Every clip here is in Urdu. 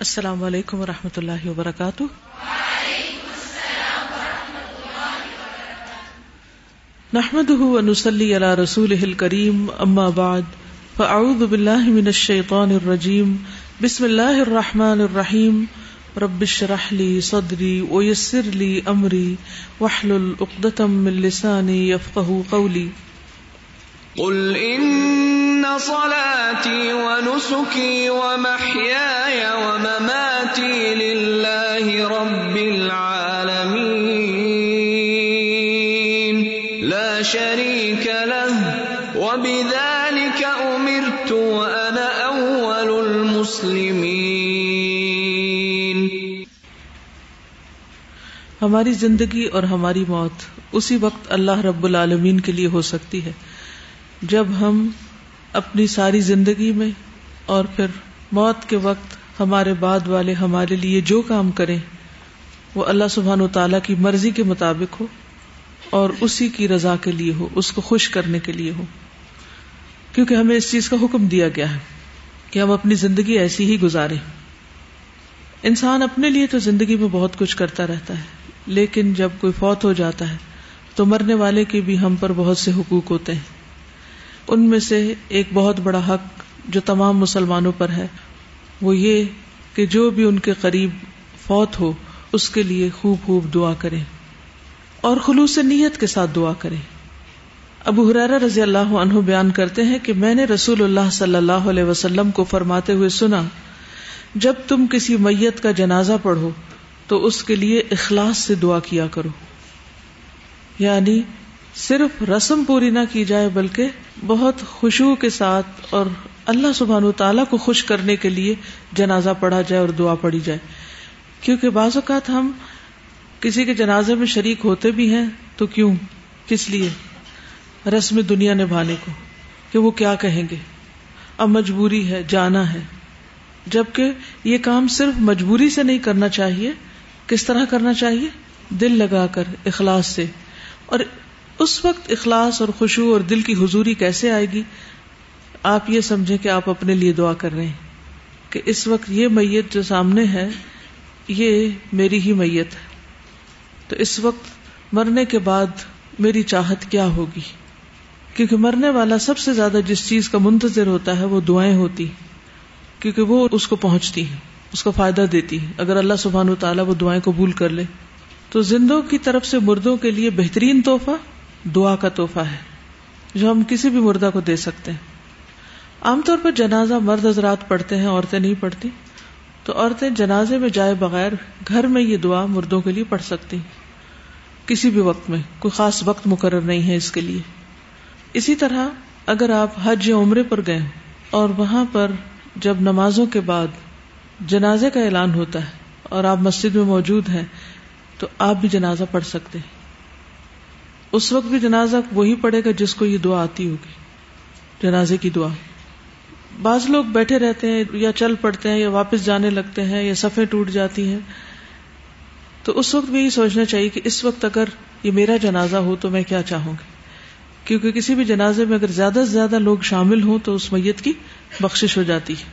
السلام علیکم و رحمۃ اللہ وبرکاتہ۔ نحمد ونسلی علی رسول کریم اما بعد، فاعوذ باللہ من الشیطان الرجیم، بسم اللہ الرحمن الرحیم، رب اشرح لي صدری ويسر لي امری، واحلل عقدة من لسانی يفقهوا قولی۔ قل ان صلاتي ونسكي ومحياي ومماتي لله رب العالمين. لا شريك له، وبذلك امرت وانا اول المسلمين. ہماری زندگی اور ہماری موت اسی وقت اللہ رب العالمین کے لیے ہو سکتی ہے، جب ہم اپنی ساری زندگی میں اور پھر موت کے وقت ہمارے بعد والے ہمارے لیے جو کام کریں، وہ اللہ سبحان و تعالی کی مرضی کے مطابق ہو اور اسی کی رضا کے لیے ہو، اس کو خوش کرنے کے لیے ہو۔ کیونکہ ہمیں اس چیز کا حکم دیا گیا ہے کہ ہم اپنی زندگی ایسی ہی گزارے انسان اپنے لیے تو زندگی میں بہت کچھ کرتا رہتا ہے، لیکن جب کوئی فوت ہو جاتا ہے تو مرنے والے کے بھی ہم پر بہت سے حقوق ہوتے ہیں۔ ان میں سے ایک بہت بڑا حق جو تمام مسلمانوں پر ہے، وہ یہ کہ جو بھی ان کے قریب فوت ہو، اس کے لیے خوب خوب دعا کرے اور خلوص نیت کے ساتھ دعا کرے ابو حرارہ رضی اللہ عنہ بیان کرتے ہیں کہ میں نے رسول اللہ صلی اللہ علیہ وسلم کو فرماتے ہوئے سنا، جب تم کسی میت کا جنازہ پڑھو تو اس کے لیے اخلاص سے دعا کیا کرو۔ یعنی صرف رسم پوری نہ کی جائے، بلکہ بہت خوشبو کے ساتھ اور اللہ سبحان و تعالیٰ کو خوش کرنے کے لیے جنازہ پڑھا جائے اور دعا پڑھی جائے۔ کیونکہ بعض اوقات ہم کسی کے جنازے میں شریک ہوتے بھی ہیں، تو کیوں؟ کس لیے؟ رسم دنیا نبھانے کو، کہ وہ کیا کہیں گے؟ اب مجبوری ہے، جانا ہے۔ جبکہ یہ کام صرف مجبوری سے نہیں کرنا چاہیے، کس طرح کرنا چاہیے؟ دل لگا کر، اخلاص سے۔ اور اس وقت اخلاص اور خوشبو اور دل کی حضوری کیسے آئے گی؟ آپ یہ سمجھے کہ آپ اپنے لیے دعا کر رہے ہیں کہ اس وقت یہ میت جو سامنے ہے، یہ میری ہی میت ہے۔ تو اس وقت مرنے کے بعد میری چاہت کیا ہوگی؟ کیونکہ مرنے والا سب سے زیادہ جس چیز کا منتظر ہوتا ہے، وہ دعائیں ہوتی کیونکہ وہ اس کو پہنچتی ہیں، اس کو فائدہ دیتی اگر اللہ سبحان و تعالیٰ وہ دعائیں قبول کر لے، تو زندوں کی طرف سے مردوں کے لیے بہترین تحفہ دعا کا تحفہ ہے، جو ہم کسی بھی مردہ کو دے سکتے ہیں۔ عام طور پر جنازہ مرد حضرات پڑھتے ہیں، عورتیں نہیں پڑھتی۔ تو عورتیں جنازے میں جائے بغیر گھر میں یہ دعا مردوں کے لیے پڑھ سکتی کسی بھی وقت میں، کوئی خاص وقت مقرر نہیں ہے اس کے لیے۔ اسی طرح اگر آپ حج یا عمرے پر گئے اور وہاں پر جب نمازوں کے بعد جنازے کا اعلان ہوتا ہے اور آپ مسجد میں موجود ہیں، تو آپ بھی جنازہ پڑھ سکتے ہیں۔ اس وقت بھی جنازہ وہی پڑے گا جس کو یہ دعا آتی ہوگی، جنازے کی دعا۔ بعض لوگ بیٹھے رہتے ہیں یا چل پڑتے ہیں یا واپس جانے لگتے ہیں یا صفیں ٹوٹ جاتی ہیں۔ تو اس وقت بھی یہ سوچنا چاہیے کہ اس وقت اگر یہ میرا جنازہ ہو تو میں کیا چاہوں گی؟ کیونکہ کسی بھی جنازے میں اگر زیادہ سے زیادہ لوگ شامل ہوں تو اس میت کی بخشش ہو جاتی ہے۔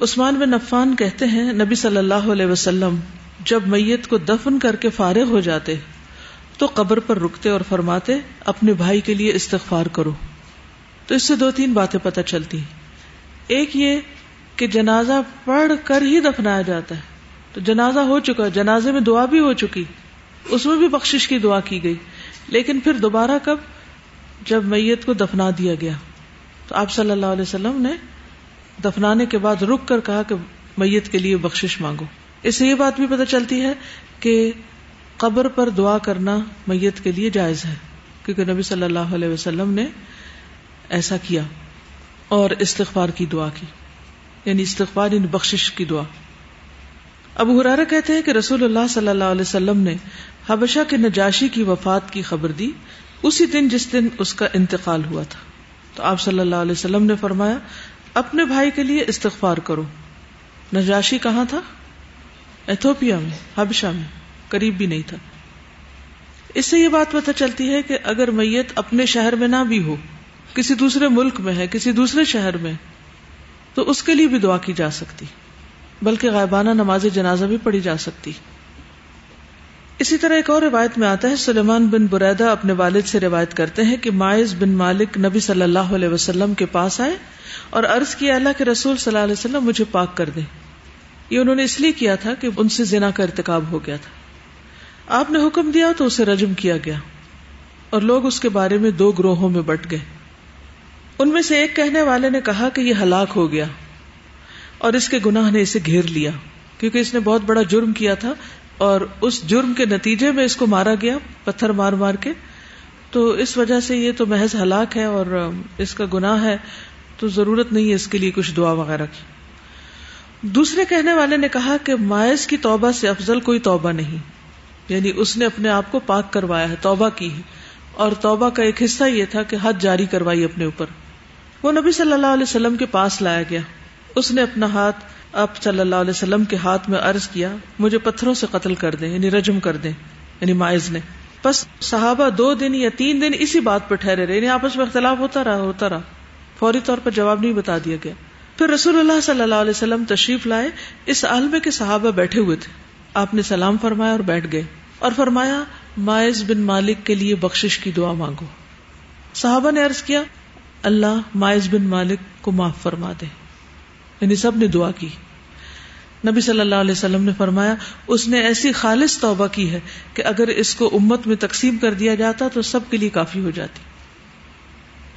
عثمان بن نفان کہتے ہیں، نبی صلی اللہ علیہ وسلم جب میت کو دفن کر کے فارغ ہو جاتے تو قبر پر رکتے اور فرماتے، اپنے بھائی کے لیے استغفار کرو۔ تو اس سے دو تین باتیں پتہ چلتی۔ ایک یہ کہ جنازہ پڑھ کر ہی دفنایا جاتا ہے۔ تو جنازہ ہو چکا، جنازے میں دعا بھی ہو چکی۔ اس میں بھی بخشش کی دعا کی گئی۔ لیکن پھر دوبارہ کب؟ جب میت کو دفنا دیا گیا۔ تو آپ صلی اللہ علیہ وسلم نے دفنانے کے بعد رک کر کہا کہ میت کے لیے بخشش مانگو۔ اس سے یہ بات بھی پتہ چلتی ہے کہ قبر پر دعا کرنا میت کے لیے جائز ہے، کیونکہ نبی صلی اللہ علیہ وسلم نے ایسا کیا اور استغفار کی دعا کی یعنی استغفار یعنی بخشش کی دعا۔ ابو حرارہ کہتے ہیں کہ رسول اللہ صلی اللہ علیہ وسلم نے حبشہ کے نجاشی کی وفات کی خبر دی، اسی دن جس دن اس کا انتقال ہوا تھا۔ تو آپ صلی اللہ علیہ وسلم نے فرمایا، اپنے بھائی کے لیے استغفار کرو۔ نجاشی کہاں تھا؟ ایتھوپیا میں، حبشہ میں۔ قریب بھی نہیں تھا۔ اس سے یہ بات پتہ چلتی ہے کہ اگر میت اپنے شہر میں نہ بھی ہو، کسی دوسرے ملک میں ہے، کسی دوسرے شہر میں، تو اس کے لیے بھی دعا کی جا سکتی۔ بلکہ غائبانہ نماز جنازہ بھی پڑھی جا سکتی۔ اسی طرح ایک اور روایت میں آتا ہے، سلیمان بن بریدہ اپنے والد سے روایت کرتے ہیں کہ مائز بن مالک نبی صلی اللہ علیہ وسلم کے پاس آئے اور عرض کیا، اللہ کے رسول صلی اللہ علیہ وسلم مجھے پاک کر دیں یہ انہوں نے اس لیے کیا تھا کہ ان سے زنا کا ارتکاب ہو گیا تھا۔ آپ نے حکم دیا تو اسے رجم کیا گیا اور لوگ اس کے بارے میں دو گروہوں میں بٹ گئے۔ ان میں سے ایک کہنے والے نے کہا کہ یہ ہلاک ہو گیا اور اس کے گناہ نے اسے گھیر لیا، کیونکہ اس نے بہت بڑا جرم کیا تھا اور اس جرم کے نتیجے میں اس کو مارا گیا پتھر مار مار کے۔ تو اس وجہ سے یہ تو محض ہلاک ہے اور اس کا گناہ ہے، تو ضرورت نہیں ہے اس کے لیے کچھ دعا وغیرہ کی۔ دوسرے کہنے والے نے کہا کہ مائز کی توبہ سے افضل کوئی توبہ نہیں۔ یعنی اس نے اپنے آپ کو پاک کروایا ہے، توبہ کی ہے۔ اور توبہ کا ایک حصہ یہ تھا کہ حد جاری کروائی اپنے اوپر۔ وہ نبی صلی اللہ علیہ وسلم کے پاس لایا گیا۔ اس نے اپنا ہاتھ آپ صلی اللہ علیہ وسلم کے ہاتھ میں عرض کیا، مجھے پتھروں سے قتل کر دیں یعنی رجم کر دیں یعنی مائز نے۔ بس صحابہ دو دن یا تین دن اسی بات پر ٹھہرے رہے یعنی آپس میں اختلاف ہوتا رہا ہوتا رہا۔ فوری طور پر جواب نہیں بتا دیا گیا۔ پھر رسول اللہ صلی اللہ علیہ وسلم تشریف لائے، اس عالم کے صحابہ بیٹھے ہوئے تھے۔ آپ نے سلام فرمایا اور بیٹھ گئے اور فرمایا، مائز بن مالک کے لیے بخشش کی دعا مانگو۔ صحابہ نے عرض کیا، اللہ مائز بن مالک کو معاف فرما دے۔ یعنی سب نے دعا کی۔ نبی صلی اللہ علیہ وسلم نے فرمایا، اس نے ایسی خالص توبہ کی ہے کہ اگر اس کو امت میں تقسیم کر دیا جاتا تو سب کے لیے کافی ہو جاتی۔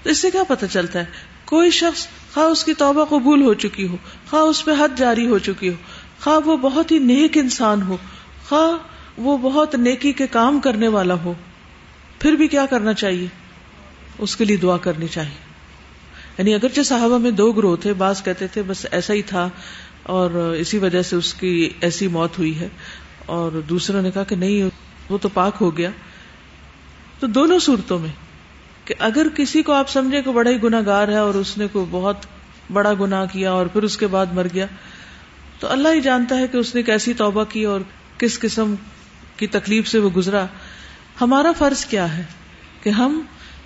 تو اس سے کیا پتہ چلتا ہے؟ کوئی شخص خواہ اس کی توبہ قبول ہو چکی ہو، خواہ اس پہ حد جاری ہو چکی ہو خواہ وہ بہت ہی نیک انسان ہو، خواہ وہ بہت نیکی کے کام کرنے والا ہو، پھر بھی کیا کرنا چاہیے؟ اس کے لیے دعا کرنی چاہیے۔ یعنی اگرچہ صحابہ میں دو گروہ تھے، بعض کہتے تھے بس ایسا ہی تھا اور اسی وجہ سے اس کی ایسی موت ہوئی ہے۔ اور دوسروں نے کہا کہ نہیں، وہ تو پاک ہو گیا۔ تو دونوں صورتوں میں کہ اگر کسی کو آپ سمجھے کہ بڑا ہی گناگار ہے اور اس نے کوئی بہت بڑا گنا کیا اور پھر اس کے بعد مر گیا تو اللہ ہی جانتا ہے کہ اس نے کیسی توبہ کی اور کس قسم کی تکلیف سے وہ گزرا۔ ہمارا فرض کیا ہے کہ ہم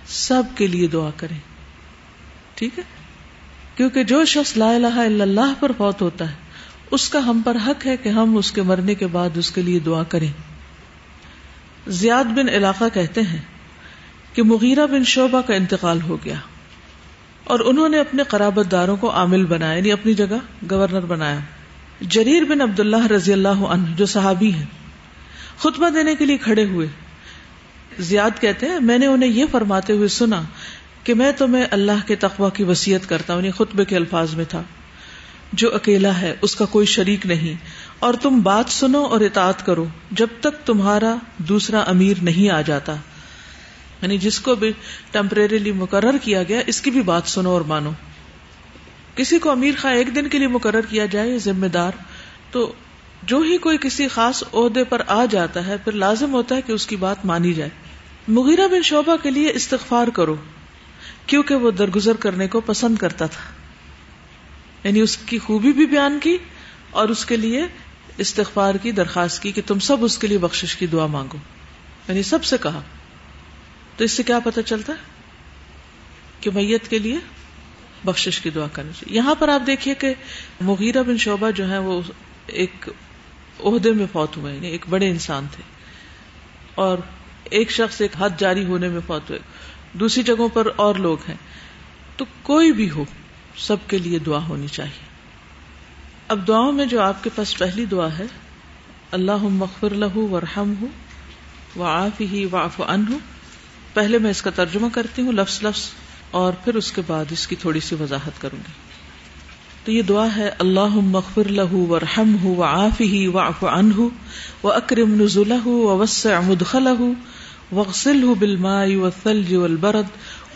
سب کے لیے دعا کریں۔ ٹھیک ہے؟ کیونکہ جو شخص لا الہ الا اللہ پر فوت ہوتا ہے، اس کا ہم پر حق ہے کہ ہم اس کے مرنے کے بعد اس کے لیے دعا کریں۔ زیاد بن علاقہ کہتے ہیں کہ مغیرہ بن شعبہ کا انتقال ہو گیا اور انہوں نے اپنے قرابت داروں کو عامل بنایا یعنی اپنی جگہ گورنر بنایا۔ جریر بن عبد اللہ رضی اللہ عنہ، جو صحابی ہیں، خطبہ دینے کے لیے کھڑے ہوئے۔ زیاد کہتے ہیں، میں نے انہیں یہ فرماتے ہوئے سنا کہ میں تمہیں اللہ کے تقوی کی وسیعت کرتا ہوں یعنی خطبے کے الفاظ میں تھا۔ جو اکیلا ہے، اس کا کوئی شریک نہیں۔ اور تم بات سنو اور اطاعت کرو، جب تک تمہارا دوسرا امیر نہیں آ جاتا۔ یعنی جس کو بھی ٹیمپریریلی مقرر کیا گیا، اس کی بھی بات سنو اور مانو۔ کسی کو امیر خواہ ایک دن کے لیے مقرر کیا جائے ذمہ دار، تو جو ہی کوئی کسی خاص عہدے پر آ جاتا ہے، پھر لازم ہوتا ہے کہ اس کی بات مانی جائے۔ مغیرہ بن شعبہ کے لیے استغفار کرو، کیونکہ وہ درگزر کرنے کو پسند کرتا تھا۔ یعنی اس کی خوبی بھی بیان کی اور اس کے لیے استغفار کی درخواست کی کہ تم سب اس کے لیے بخشش کی دعا مانگو۔ یعنی سب سے کہا۔ تو اس سے کیا پتا چلتا ہے کہ میت کے لیے بخشش کی دعا کرنی چاہیے۔ یہاں پر آپ دیکھیے کہ مغیرہ بن شعبہ جو ہے وہ ایک عہدے میں فوت ہوئے یعنی ایک بڑے انسان تھے۔ اور ایک شخص ایک حد جاری ہونے میں فوت ہوئے۔ دوسری جگہوں پر اور لوگ ہیں۔ تو کوئی بھی ہو، سب کے لیے دعا ہونی چاہیے۔ اب دعاؤں میں جو آپ کے پاس پہلی دعا ہے اللہ مغفر لہو ورحم ہوں و آف ہی واف ان ہوں پہلے میں اس کا ترجمہ کرتی ہوں، لفظ لفظ اور پھر اس کے بعد اس کی تھوڑی سی وضاحت کروں گی۔ تو یہ دعا ہے اللہ مغفر و رحم ہُ و آف ہی واف ان و اکرم نزلہ و وسع مدخلہ واغسله بالماء والثلج والبرد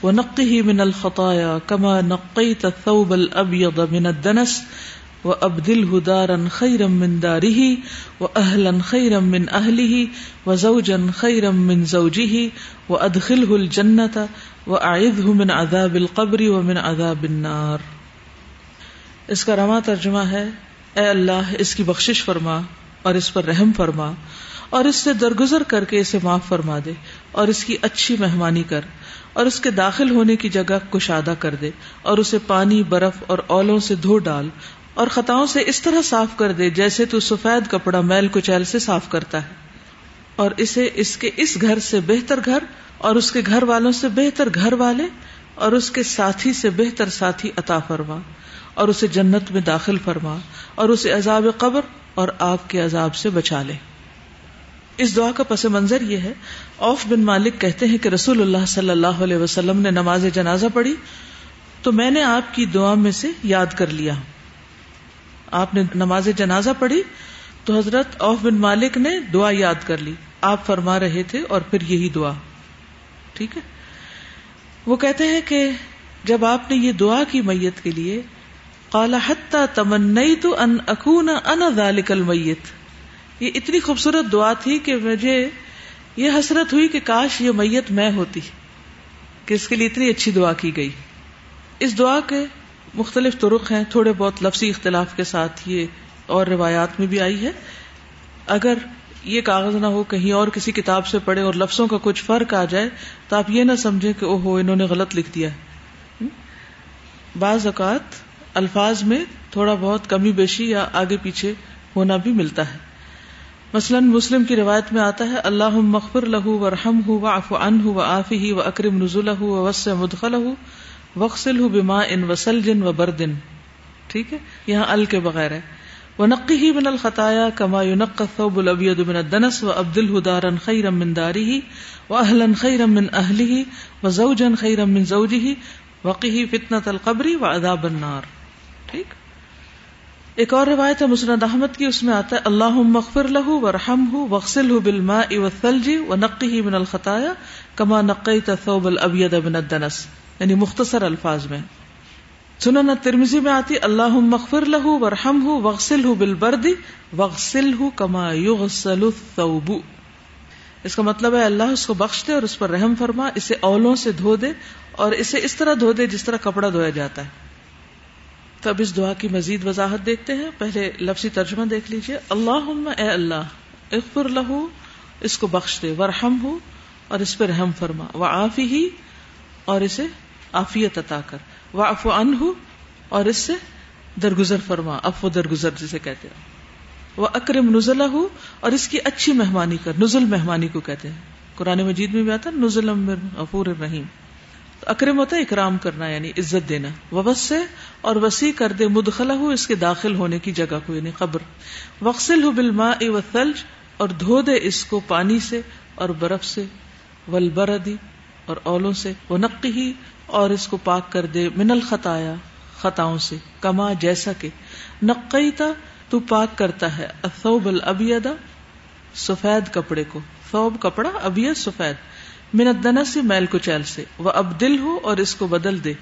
ونقه من الخطايا كما نقيت الثوب الأبيض من الدنس وأبدله دارا خيرا من داری داره وأهلا خيرا من اہلی أهله وزوجا خيرا من زوجی و ادخل زوجه وأدخله الجنة وأعذه من عذاب القبر ومن عذاب النار۔ اس کا رواں ترجمہ ہے، اے اللہ، اس کی بخشش فرما اور اس پر رحم فرما اور اس سے درگزر کر کے اسے معاف فرما دے اور اس کی اچھی مہمانی کر اور اس کے داخل ہونے کی جگہ کشادہ کر دے اور اسے پانی، برف اور اولوں سے دھو ڈال اور خطاؤں سے اس طرح صاف کر دے جیسے تو سفید کپڑا میل کچیل سے صاف کرتا ہے۔ اور اسے اس کے اس گھر سے بہتر گھر اور اس کے گھر والوں سے بہتر گھر والے اور اس کے ساتھی سے بہتر ساتھی عطا فرما اور اسے جنت میں داخل فرما اور اسے عذاب قبر اور آگ کے عذاب سے بچا لے۔ اس دعا کا پس منظر یہ ہے۔ اوف بن مالک کہتے ہیں کہ رسول اللہ صلی اللہ علیہ وسلم نے نماز جنازہ پڑھی تو میں نے آپ کی دعا میں سے یاد کر لیا۔ آپ نے نماز جنازہ پڑھی تو حضرت اوف بن مالک نے دعا یاد کر لی آپ فرما رہے تھے اور پھر یہی دعا ٹھیک ہے وہ کہتے ہیں کہ جب آپ نے یہ دعا کی میت کے لیے کالا حتہ تمنئی تو ان اکون ان ذالک المیت یہ اتنی خوبصورت دعا تھی کہ مجھے یہ حسرت ہوئی کہ کاش یہ میت میں ہوتی کہ اس کے لیے اتنی اچھی دعا کی گئی اس دعا کے مختلف طرق ہیں، تھوڑے بہت لفظی اختلاف کے ساتھ یہ اور روایات میں بھی آئی ہے۔ اگر یہ کاغذ نہ ہو، کہیں اور کسی کتاب سے پڑھے اور لفظوں کا کچھ فرق آ جائے، تو آپ یہ نہ سمجھیں کہ او ہو انہوں نے غلط لکھ دیا بعض اوقات الفاظ میں تھوڑا بہت کمی بیشی یا آگے پیچھے ہونا بھی ملتا ہے۔ مثلاً مسلم کی روایت میں آتا ہے اللہ مغفر لہو و رحم ہُو و اف ان ہُو و آفی ہی و اکرم نزول ہُو وس مدخل ہُو وقسل ہُو بما ان وسل جن و بردن ٹھیک ہے؟ یہاں ال کے بغیر ہے۔ وہ نقی ہی من الخطایا کما نق ثوب الابید من الدنس و عبد الہدارن خیرم من داری ہی و اہلن خیرم من اہلی ہی و زوجن خیرم من زوجی ہی وقی فتنت القبری و عذاب النار۔ ٹھیک؟ ایک اور روایت ہے مسند احمد کی، اس میں آتا ہے اللہ مغفر لہو و رحم ہُ وقسل ہُ بالماء و نقی ہی من الخطایا کما نقیت ثوب الابید من الدنس۔ یعنی مختصر الفاظ میں۔ سنن ترمزی میں آتی اللہ مغفر لہو ورحم ہُ وغسل ہُ بالبرد وغسل ہُ کما یغسل الثوب. اس کا مطلب ہے اللہ اس کو بخش دے اور اس پر رحم فرما، اسے اولوں سے دھو دے اور اسے اس طرح دھو دے جس طرح کپڑا دھویا جاتا ہے۔ تو اب اس دعا کی مزید وضاحت دیکھتے ہیں۔ پہلے لفظی ترجمہ دیکھ لیجیے۔ اللہ اے اللہ، اغفر لہو، اس کو بخش دے ورحم ہو اور اس پہ رحم فرما۔ وہ آفی ہی اور اسے آفیت عطا کر۔ وہ اف ان اور اس سے درگزر فرما۔ اف و درگزر جسے کہتے ہیں۔ وہ اکرم نزلہ ہو اور اس کی اچھی مہمانی کر۔ نزل مہمانی کو کہتے ہیں۔ قرآن مجید میں بھی آتا نزل افور الرحیم اکرم ہوتا ہے اکرام کرنا یعنی عزت دینا۔ وبس سے اور وسیع کر دے۔ مدخلا ہو اس کے داخل ہونے کی جگہ کو یعنی قبر۔ وقسل ہو بالما و ثلج اور دھو دے اس کو پانی سے اور برف سے۔ ولبردی اور اولوں سے۔ وہ نقی ہی اور اس کو پاک کر دے، من الخطایا، خطاؤں سے، کما جیسا کہ، نقیتا، تو پاک کرتا ہے اثوب الابیدا سفید کپڑے کو، ثوب کپڑا ابیت سفید، من سے میل کو چیل سے وہ اب دل ہو اور اس کو بدل دے،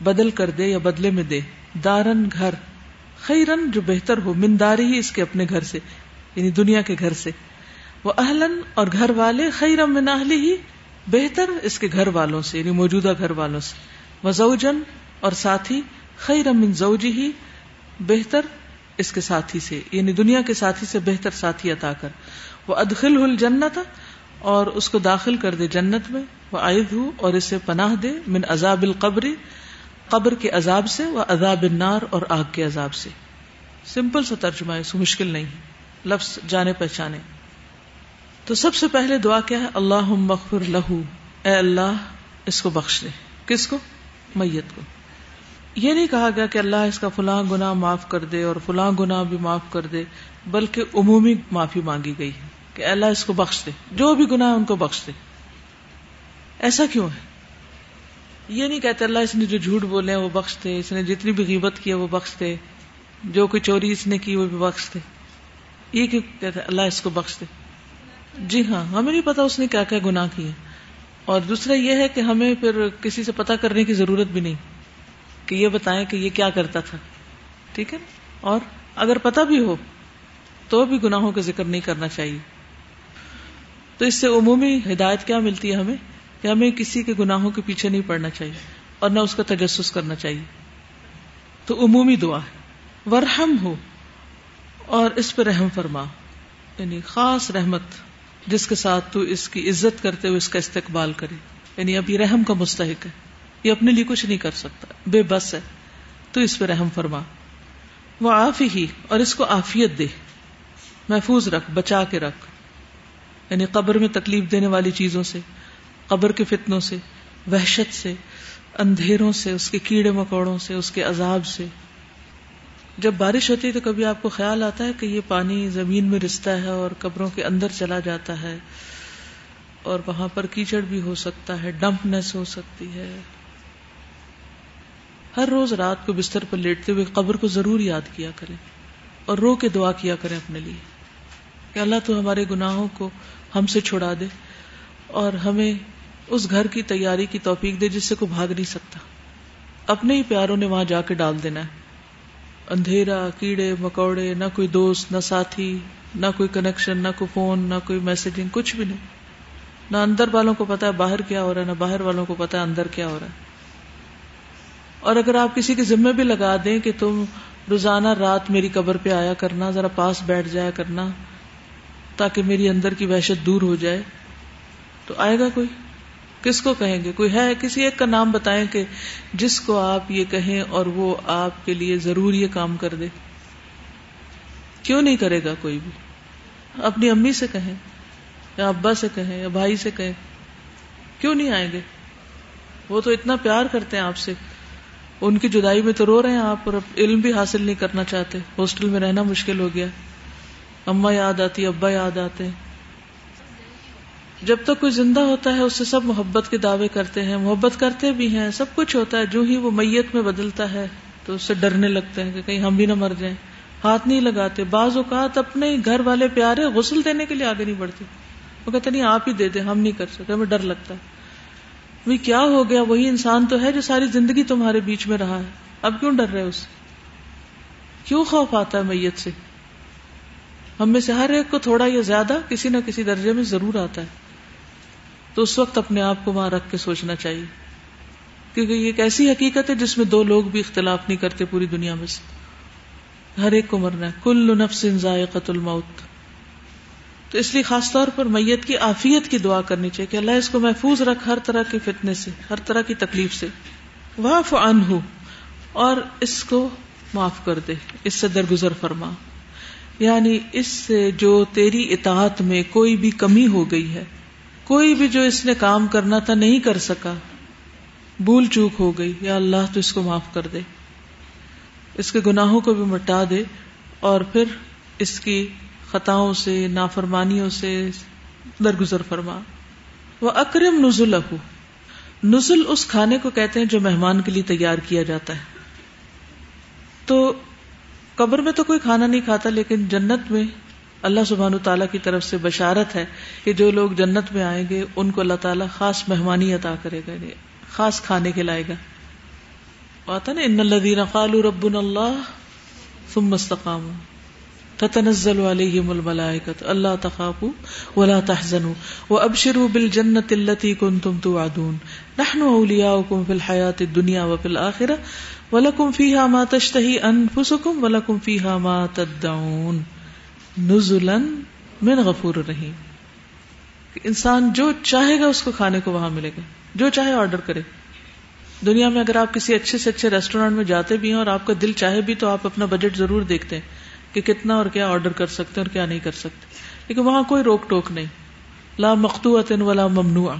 بدل کر دے یا بدلے میں دے، دارن گھر، خیرن، جو بہتر ہو، منداری ہی اس کے اپنے گھر سے یعنی دنیا کے گھر سے وہ اہلن اور گھر والے خیرم من اہلی ہی بہتر اس کے گھر والوں سے یعنی موجودہ گھر والوں سے۔ وہ زوجن اور ساتھی خیرم من زوجی ہی بہتر اس کے ساتھی سے یعنی دنیا کے ساتھی سے بہتر ساتھی عطا کر۔ وہ ادخل ہل جنت اور اس کو داخل کر دے جنت میں۔ وہ عائد ہو اور اسے پناہ دے من عذاب القبری قبر کے عذاب سے وہ عذاب النار، اور آگ کے عذاب سے۔ سمپل سا ترجمہ ہے مشکل نہیں لفظ جانے پہچانے۔ تو سب سے پہلے دعا کیا ہے؟ اللہ مغفر لہو۔ اے اللہ، اس کو بخش دے۔ کس کو؟ میت کو۔ یہ نہیں کہا گیا کہ اللہ اس کا فلاں گنا معاف کر دے اور فلاں گنا بھی معاف کر دے، بلکہ عمومی معافی مانگی گئی ہے کہ اللہ اس کو بخش دے۔ جو بھی گناہ ان کو بخش دے۔ ایسا کیوں ہے؟ یہ نہیں کہتے اللہ اس نے جو جھوٹ بولے وہ بخش دے، اس نے جتنی بھی غیبت کی وہ بخش دے۔ جو کوئی چوری اس نے کی وہ بھی بخش دے۔ یہ کیوں کہتے اللہ اس کو بخش دے؟ جی ہاں ہمیں نہیں پتا اس نے کیا کیا گناہ کیے۔ اور دوسرا یہ ہے کہ ہمیں پھر کسی سے پتا کرنے کی ضرورت بھی نہیں کہ یہ بتائیں کہ یہ کیا کرتا تھا۔ ٹھیک ہے؟ اور اگر پتا بھی ہو تو بھی گناہوں کا ذکر نہیں کرنا چاہیے۔ تو اس سے عمومی ہدایت کیا ملتی ہے ہمیں؟ کہ ہمیں کسی کے گناہوں کے پیچھے نہیں پڑنا چاہیے اور نہ اس کا تجسس کرنا چاہیے۔ تو عمومی دعا ہے۔ ورحم ہو اور اس پہ رحم فرما یعنی خاص رحمت۔ جس کے ساتھ تو اس کی عزت کرتے ہوئے اس کا استقبال کرے۔ یعنی اب یہ رحم کا مستحق ہے۔ یہ اپنے لیے کچھ نہیں کر سکتا۔ بے بس ہے۔ تو اس پہ رحم فرما۔ وہ آف ہی اور اس کو آفیت دے۔ محفوظ رکھ، بچا کے رکھ۔ یعنی قبر میں تکلیف دینے والی چیزوں سے، قبر کے فتنوں سے، وحشت سے، اندھیروں سے، اس کے کیڑے مکوڑوں سے، اس کے عذاب سے۔ جب بارش ہوتی ہے تو کبھی آپ کو خیال آتا ہے کہ یہ پانی زمین میں رستا ہے اور قبروں کے اندر چلا جاتا ہے اور وہاں پر کیچڑ بھی ہو سکتا ہے ڈمپنس ہو سکتی ہے۔ ہر روز رات کو بستر پر لیٹتے ہوئے قبر کو ضرور یاد کیا کریں اور رو کے دعا کیا کریں اپنے لیے۔ کہ اللہ تو ہمارے گناہوں کو ہم سے چھڑا دے اور ہمیں اس گھر کی تیاری کی توفیق دے جس سے کوئی بھاگ نہیں سکتا۔ اپنے ہی پیاروں نے وہاں جا کے ڈال دینا ہے۔ اندھیرا، کیڑے، مکوڑے، نہ کوئی دوست، نہ ساتھی، نہ کوئی کنیکشن نہ کوئی فون نہ کوئی میسجنگ کچھ بھی نہیں۔ نہ اندر والوں کو پتا ہے باہر کیا ہو رہا ہے، نہ باہر والوں کو پتا ہے اندر کیا ہو رہا ہے۔ اور اگر آپ کسی کے ذمے بھی لگا دیں کہ تم روزانہ رات میری قبر پہ آیا کرنا، ذرا پاس بیٹھ جایا کرنا، تاکہ میری اندر کی وحشت دور ہو جائے، تو آئے گا کوئی؟ کس کو کہیں گے؟ کوئی ہے کسی ایک کا نام بتائیں کہ جس کو آپ یہ کہیں اور وہ آپ کے لیے ضرور یہ کام کر دے۔ کیوں نہیں کرے گا کوئی بھی؟ اپنی امی سے کہیں، یا ابا سے کہیں، یا بھائی سے کہیں۔ کیوں نہیں آئیں گے؟ وہ تو اتنا پیار کرتے ہیں آپ سے۔ ان کی جدائی میں تو رو رہے ہیں آپ اور علم بھی حاصل نہیں کرنا چاہتے۔ ہاسٹل میں رہنا مشکل ہو گیا۔ اما یاد آتی، ابا یاد آتے۔ ہیں جب تک کوئی زندہ ہوتا ہے اس سے سب محبت کے دعوے کرتے ہیں، محبت کرتے بھی ہیں، سب کچھ ہوتا ہے، جو ہی وہ میت میں بدلتا ہے، تو اس سے ڈرنے لگتے ہیں کہ کہیں ہم بھی نہ مر جائیں۔ ہاتھ نہیں لگاتے، بعض اوقات اپنے گھر والے پیارے غسل دینے کے لیے آگے نہیں بڑھتے۔ وہ کہتے نہیں، آپ ہی دے دیں، ہم نہیں کر سکتے، ہمیں ڈر لگتا ہے۔ وہ کیا ہو گیا؟ وہی انسان تو ہے جو ساری زندگی تمہارے بیچ میں رہا ہے۔ اب کیوں ڈر رہے اس کیوں خوف آتا ہے میت سے؟ ہم میں سے ہر ایک کو تھوڑا یا زیادہ کسی نہ کسی درجے میں ضرور آتا ہے۔ تو اس وقت اپنے آپ کو وہاں رکھ کے سوچنا چاہیے۔ کیونکہ یہ ایک ایسی حقیقت ہے جس میں دو لوگ بھی اختلاف نہیں کرتے پوری دنیا میں سے۔ ہر ایک کو مرنا ہے کل نفس ذائقت الموت۔ تو اس لیے خاص طور پر میت کی آفیت کی دعا کرنی چاہیے کہ اللہ اس کو محفوظ رکھ ہر طرح کے فتنے سے، ہر طرح کی تکلیف سے۔ واف ان ہو اور اس کو معاف کر دے، اس سے درگزر فرما۔ یعنی اس سے جو تیری اطاعت میں کوئی بھی کمی ہو گئی ہے کوئی بھی جو اس نے کام کرنا تھا نہیں کر سکا، بھول چوک ہو گئی، یا اللہ تو اس کو معاف کر دے، اس کے گناہوں کو بھی مٹا دے، اور پھر اس کی خطاؤں سے، نافرمانیوں سے درگزر فرما۔ وہ اکرم نزل نزل اس کھانے کو کہتے ہیں جو مہمان کے لیے تیار کیا جاتا ہے۔ تو قبر میں تو کوئی کھانا نہیں کھاتا، لیکن جنت میں اللہ سبحان تعالیٰ کی طرف سے بشارت ہے کہ جو لوگ جنت میں آئیں گے، ان کو اللہ تعالیٰ خاص مہمانی عطا کرے گا یعنی خاص کھانے کے لائے گا۔ آتا نا، ان الذین قالوا ربنا اللہ ثم استقاموا تتنزل علیہم الملائکۃ، اللہ تخافوا ولا تحزنوا وابشروا بالجنۃ التي كنتم توعدون۔ نحن اولیاؤکم فی الحیات الدنیا وفی الآخرہ ولکم فیہا ما تشتہی انفسکم ولکم فیہا ما تدعون۔ نزلن من غفور رحیم انسان جو چاہے گا اس کو کھانے کو وہاں ملے گا، جو چاہے آرڈر کرے۔ دنیا میں اگر آپ کسی اچھے سے اچھے ریسٹورینٹ میں جاتے بھی ہیں اور آپ کا دل چاہے بھی تو آپ اپنا بجٹ ضرور دیکھتے ہیں کہ کتنا اور کیا آرڈر کر سکتے ہیں اور کیا نہیں کر سکتے۔ لیکن وہاں کوئی روک ٹوک نہیں۔ لا مختو ولا ممنوع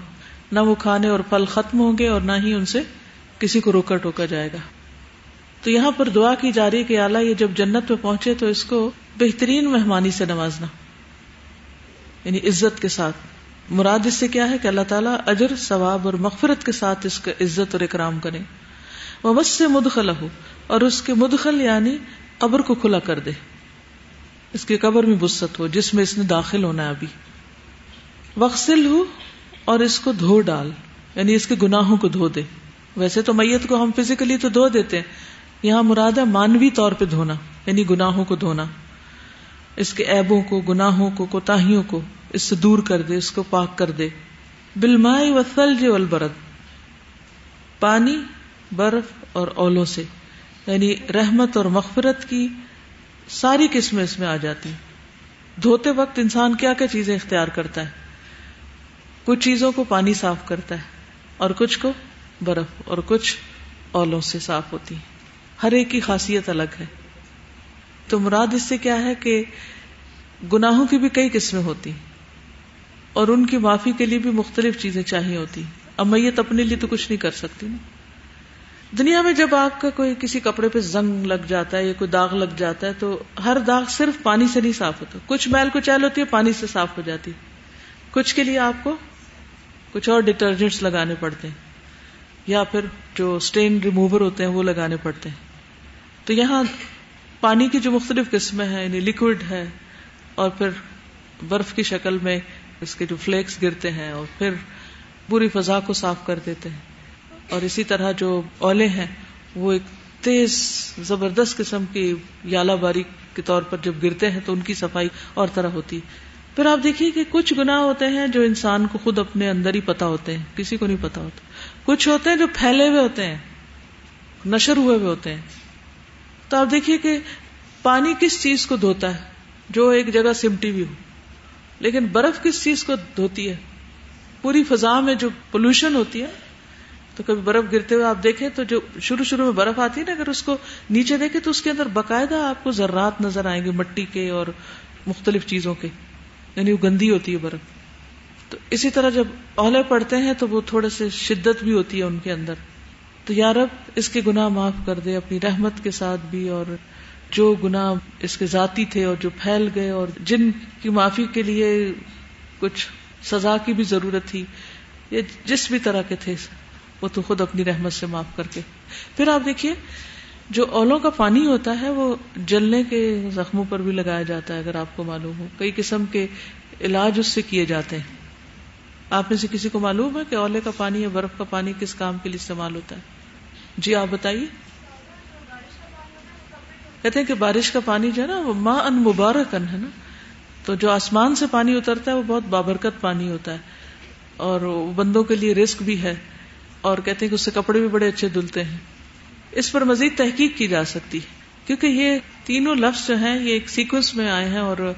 نہ وہ کھانے اور پھل ختم ہوں گے اور نہ ہی ان سے کسی کو روکا ٹوکا جائے گا۔ تو یہاں پر دعا کی جا رہی کہ اعلیٰ یہ جب جنت میں پہنچے تو اس کو بہترین مہمانی سے نوازنا۔ یعنی عزت کے ساتھ۔ مراد اس سے کیا ہے کہ اللہ تعالیٰ اجر، ثواب اور مغفرت کے ساتھ اس کا عزت اور اکرام کرے۔ وہ بس سے مدخل ہو اور اس کے مدخل یعنی قبر کو کھلا کر دے۔ اس کی قبر میں بست ہو، جس میں اس نے داخل ہونا ہے ابھی۔ وقسل ہو اور اس کو دھو ڈال۔ یعنی اس کے گناہوں کو دھو دے۔ ویسے تو میت کو ہم فزیکلی تو دھو دیتے ہیں یہاں مراد ہے مانوی طور پہ دھونا یعنی گناہوں کو دھونا۔ اس کے ایبوں کو، گناہوں کو، کوتاہیوں کو اس سے دور کر دے، اس کو پاک کر دے۔ بلمائی و ثلج والبرد۔ پانی، برف اور اولوں سے یعنی رحمت اور مغفرت کی ساری قسمیں اس میں آ جاتی۔ دھوتے وقت انسان کیا کیا چیزیں اختیار کرتا ہے؟ کچھ چیزوں کو پانی صاف کرتا ہے اور کچھ کو برف اور کچھ اولوں سے صاف ہوتی ہے ہر ایک کی خاصیت الگ ہے۔ تو مراد اس سے کیا ہے کہ گناہوں کی بھی کئی قسمیں ہوتی اور ان کی معافی کے لیے بھی مختلف چیزیں چاہیے ہوتی اب میت اپنے لیے تو کچھ نہیں کر سکتی نا۔ دنیا میں جب آپ کا کوئی کسی کپڑے پہ زنگ لگ جاتا ہے یا کوئی داغ لگ جاتا ہے تو ہر داغ صرف پانی سے نہیں صاف ہوتا۔ کچھ میل کو چیل ہوتی ہے، پانی سے صاف ہو جاتی۔ کچھ کے لیے آپ کو کچھ اور ڈٹرجنٹس لگانے پڑتے ہیں۔ یا پھر جو اسٹین ریموور ہوتے ہیں وہ لگانے پڑتے ہیں۔ تو یہاں پانی کی جو مختلف قسمیں ہیں یعنی لکوڈ ہے، اور پھر برف کی شکل میں اس کے جو فلیکس گرتے ہیں، اور پھر پوری فضا کو صاف کر دیتے ہیں۔ اور اسی طرح جو اولے ہیں، وہ ایک تیز، زبردست قسم کی یالا باری کے طور پر جب گرتے ہیں، تو ان کی صفائی اور طرح ہوتی پھر آپ دیکھیے کہ کچھ گنا ہوتے ہیں جو انسان کو خود اپنے اندر ہی پتا ہوتے ہیں، کسی کو نہیں پتا ہوتا۔ کچھ ہوتے ہیں جو پھیلے ہوئے ہوتے ہیں، نشر ہوئے ہوئے ہوتے ہیں۔ تو آپ دیکھیے کہ پانی کس چیز کو دھوتا ہے؟ جو ایک جگہ سمٹی ہوئی ہو۔ لیکن برف کس چیز کو دھوتی ہے؟ پوری فضا میں جو پولوشن ہوتی ہے، تو کبھی برف گرتے ہوئے آپ دیکھیں تو جو شروع شروع میں برف آتی ہے نا، اگر اس کو نیچے دیکھیں تو اس کے اندر باقاعدہ آپ کو ذرات نظر آئیں گے مٹی کے اور مختلف چیزوں کے۔ یعنی وہ گندی ہوتی ہے برف۔ تو اسی طرح جب اولے پڑتے ہیں تو وہ تھوڑے سے شدت بھی ہوتی ہے ان کے اندر۔ تو یارب اس کے گناہ معاف کر دے، اپنی رحمت کے ساتھ بھی، اور جو گناہ اس کے ذاتی تھے اور جو پھیل گئے، اور جن کی معافی کے لیے کچھ سزا کی بھی ضرورت تھی، یا جس بھی طرح کے تھے، وہ تو خود اپنی رحمت سے معاف کر کے۔ پھر آپ دیکھیے، جو اولوں کا پانی ہوتا ہے، وہ جلنے کے زخموں پر بھی لگایا جاتا ہے، اگر آپ کو معلوم ہو۔ کئی قسم کے علاج اس سے کیے جاتے ہیں۔ آپ میں سے کسی کو معلوم ہے کہ اولے کا پانی یا برف کا پانی کس کام کے لیے استعمال ہوتا ہے؟ جی آپ بتائیے۔ کہتے ہیں کہ بارش کا پانی جو ہے نا وہ ماں ان مبارک ان ہے نا۔ تو جو آسمان سے پانی اترتا ہے وہ بہت بابرکت پانی ہوتا ہے۔ اور بندوں کے لیے رسک بھی ہے۔ اور کہتے ہیں کہ اس سے کپڑے بھی بڑے اچھے دھلتے ہیں۔ اس پر مزید تحقیق کی جا سکتی ہے۔ کیونکہ یہ تینوں لفظ جو ہیں، یہ ایک سیکوینس میں آئے ہیں اور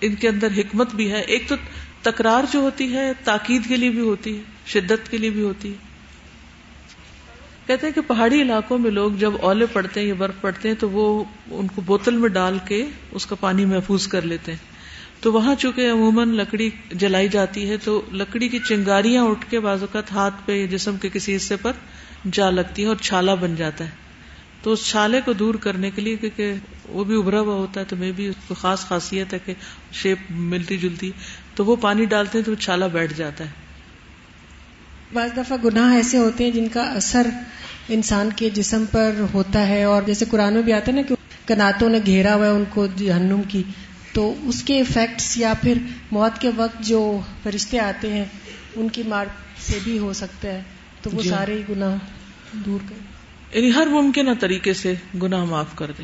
ان کے اندر حکمت بھی ہے۔ ایک تو تکرار جو ہوتی ہے، تاکید کے لیے بھی ہوتی ہے، شدت کے لیے بھی ہوتی ہے۔ کہتے ہیں کہ پہاڑی علاقوں میں لوگ جب اولے پڑتے ہیں یا برف پڑتے ہیں تو وہ ان کو بوتل میں ڈال کے اس کا پانی محفوظ کر لیتے ہیں۔ تو وہاں چونکہ عموماً لکڑی جلائی جاتی ہے تو لکڑی کی چنگاریاں اٹھ کے بعض اوقات ہاتھ پہ یا جسم کے کسی حصے پر جا لگتی ہیں اور چھالا بن جاتا ہے۔ تو اس چھالے کو دور کرنے کے لیے کیونکہ وہ بھی ابھرا ہوا ہوتا ہے تو میں بھی اس کو خاص خاصیت ہے کہ شیپ ملتی جلتی تو وہ پانی ڈالتے ہیں تو چھالا بیٹھ جاتا ہے۔ بعض دفعہ گناہ ایسے ہوتے ہیں جن کا اثر انسان کے جسم پر ہوتا ہے اور جیسے قرآن میں بھی آتا ہے نا کہ کناتوں نے گھیرا ہوا ہے ان کو جہنم کی تو اس کے افیکٹس یا پھر موت کے وقت جو فرشتے آتے ہیں ان کی مار سے بھی ہو سکتا ہے۔ تو وہ جی سارے گناہ دور کر۔ یعنی ہر ممکنہ طریقے سے گناہ معاف کر دے۔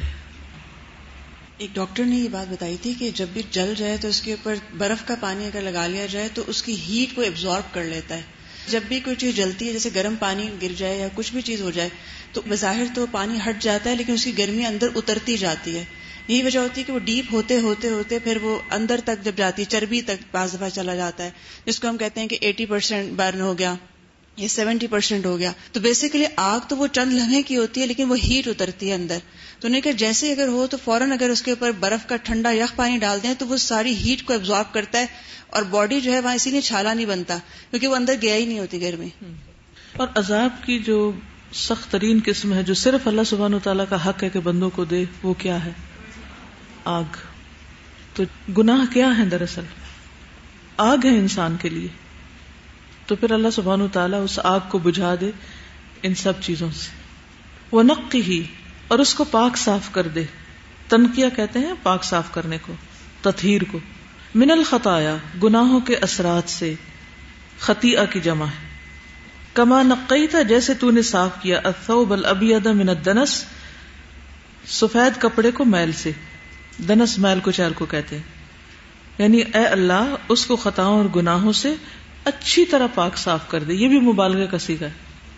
ایک ڈاکٹر نے یہ بات بتائی تھی کہ جب بھی جل جائے تو اس کے اوپر برف کا پانی اگر لگا لیا جائے تو اس کی ہیٹ کو ایبزارب کر لیتا ہے۔ جب بھی کوئی چیز جلتی ہے، جیسے گرم پانی گر جائے یا کچھ بھی چیز ہو جائے، تو بظاہر تو پانی ہٹ جاتا ہے، لیکن اس کی گرمی اندر اترتی جاتی ہے۔ یہی وجہ ہوتی ہے کہ وہ ڈیپ ہوتے ہوتے ہوتے پھر وہ اندر تک جب جاتی ہے، چربی تک بعض دفعہ چلا جاتا ہے، جس کو ہم کہتے ہیں کہ ایٹی پرسینٹ برن ہو گیا۔ یہ سیونٹی پرسینٹ ہو گیا۔ تو بیسیکلی آگ تو وہ چند لمحے کی ہوتی ہے، لیکن وہ ہیٹ اترتی ہے اندر۔ تو نے کہا، جیسے اگر ہو تو فوراً اگر اس کے اوپر برف کا ٹھنڈا یخ پانی ڈال دیں تو وہ ساری ہیٹ کو ابزارو کرتا ہے اور باڈی جو ہے وہاں اسی لیے چھالا نہیں بنتا، کیونکہ وہ اندر گیا ہی نہیں ہوتی گرمی اور عذاب کی جو سخت ترین قسم ہے، جو صرف اللہ سبحانہ و تعالیٰ کا حق ہے کہ بندوں کو دے، وہ کیا ہے؟ آگ۔ تو گناہ کیا ہے دراصل؟ آگ ہے انسان کے لیے۔ تو پھر اللہ سبحان تعالیٰ اس آگ کو بجھا دے ان سب چیزوں سے۔ وہ نق ہی اور اس کو پاک صاف کر دے۔ تنکیا کہتے ہیں پاک صاف کرنے کو، تطہیر کو۔ من الخطایا، گناہوں کے اثرات سے خطیہ کی جمع ہے۔ کما نقی تھا جیسے تو نے صاف کیا، الثوب الابید من الدنس، سفید کپڑے کو میل سے۔ دنس میل کو چیل کو کہتے ہیں۔ یعنی اے اللہ، اس کو خطاؤں اور گناہوں سے اچھی طرح پاک صاف کر دے، یہ بھی مبالغہ کسی کا ہے۔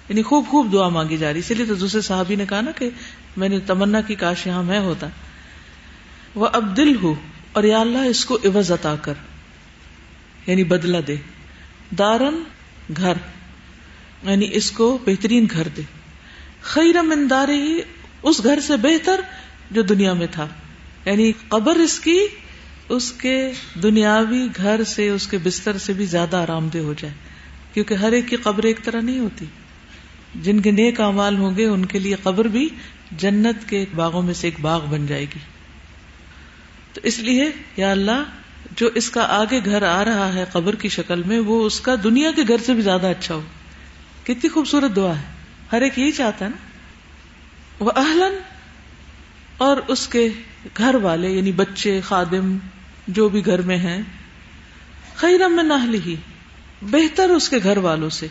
یعنی خوب خوب دعا مانگی جا رہی اسی لیے تو دوسرے صحابی نے کہا نا کہ میں نے تمنا کی، کاش یہاں میں ہوتا۔ وہ اب دل ہو اور یا اللہ اس کو عوض عطا کر یعنی بدلہ دے۔ دارن گھر یعنی اس کو بہترین گھر دے۔ خیر مندار ہی اس گھر سے بہتر جو دنیا میں تھا۔ یعنی قبر اس کی اس کے دنیاوی گھر سے اس کے بستر سے بھی زیادہ آرام دہ ہو جائے۔ کیونکہ ہر ایک کی قبر ایک طرح نہیں ہوتی۔ جن کے نیک امال ہوں گے، ان کے لیے قبر بھی جنت کے باغوں میں سے ایک باغ بن جائے گی۔ تو اس لیے، یا اللہ، جو اس کا آگے گھر آ رہا ہے قبر کی شکل میں، وہ اس کا دنیا کے گھر سے بھی زیادہ اچھا ہو۔ کتنی خوبصورت دعا ہے۔ ہر ایک یہی چاہتا ہے نا۔ وہ اہلن اور اس کے گھر والے یعنی بچے، خادم جو بھی گھر میں ہیں، خیرم میں نہ ہی بہتر اس کے گھر والوں سے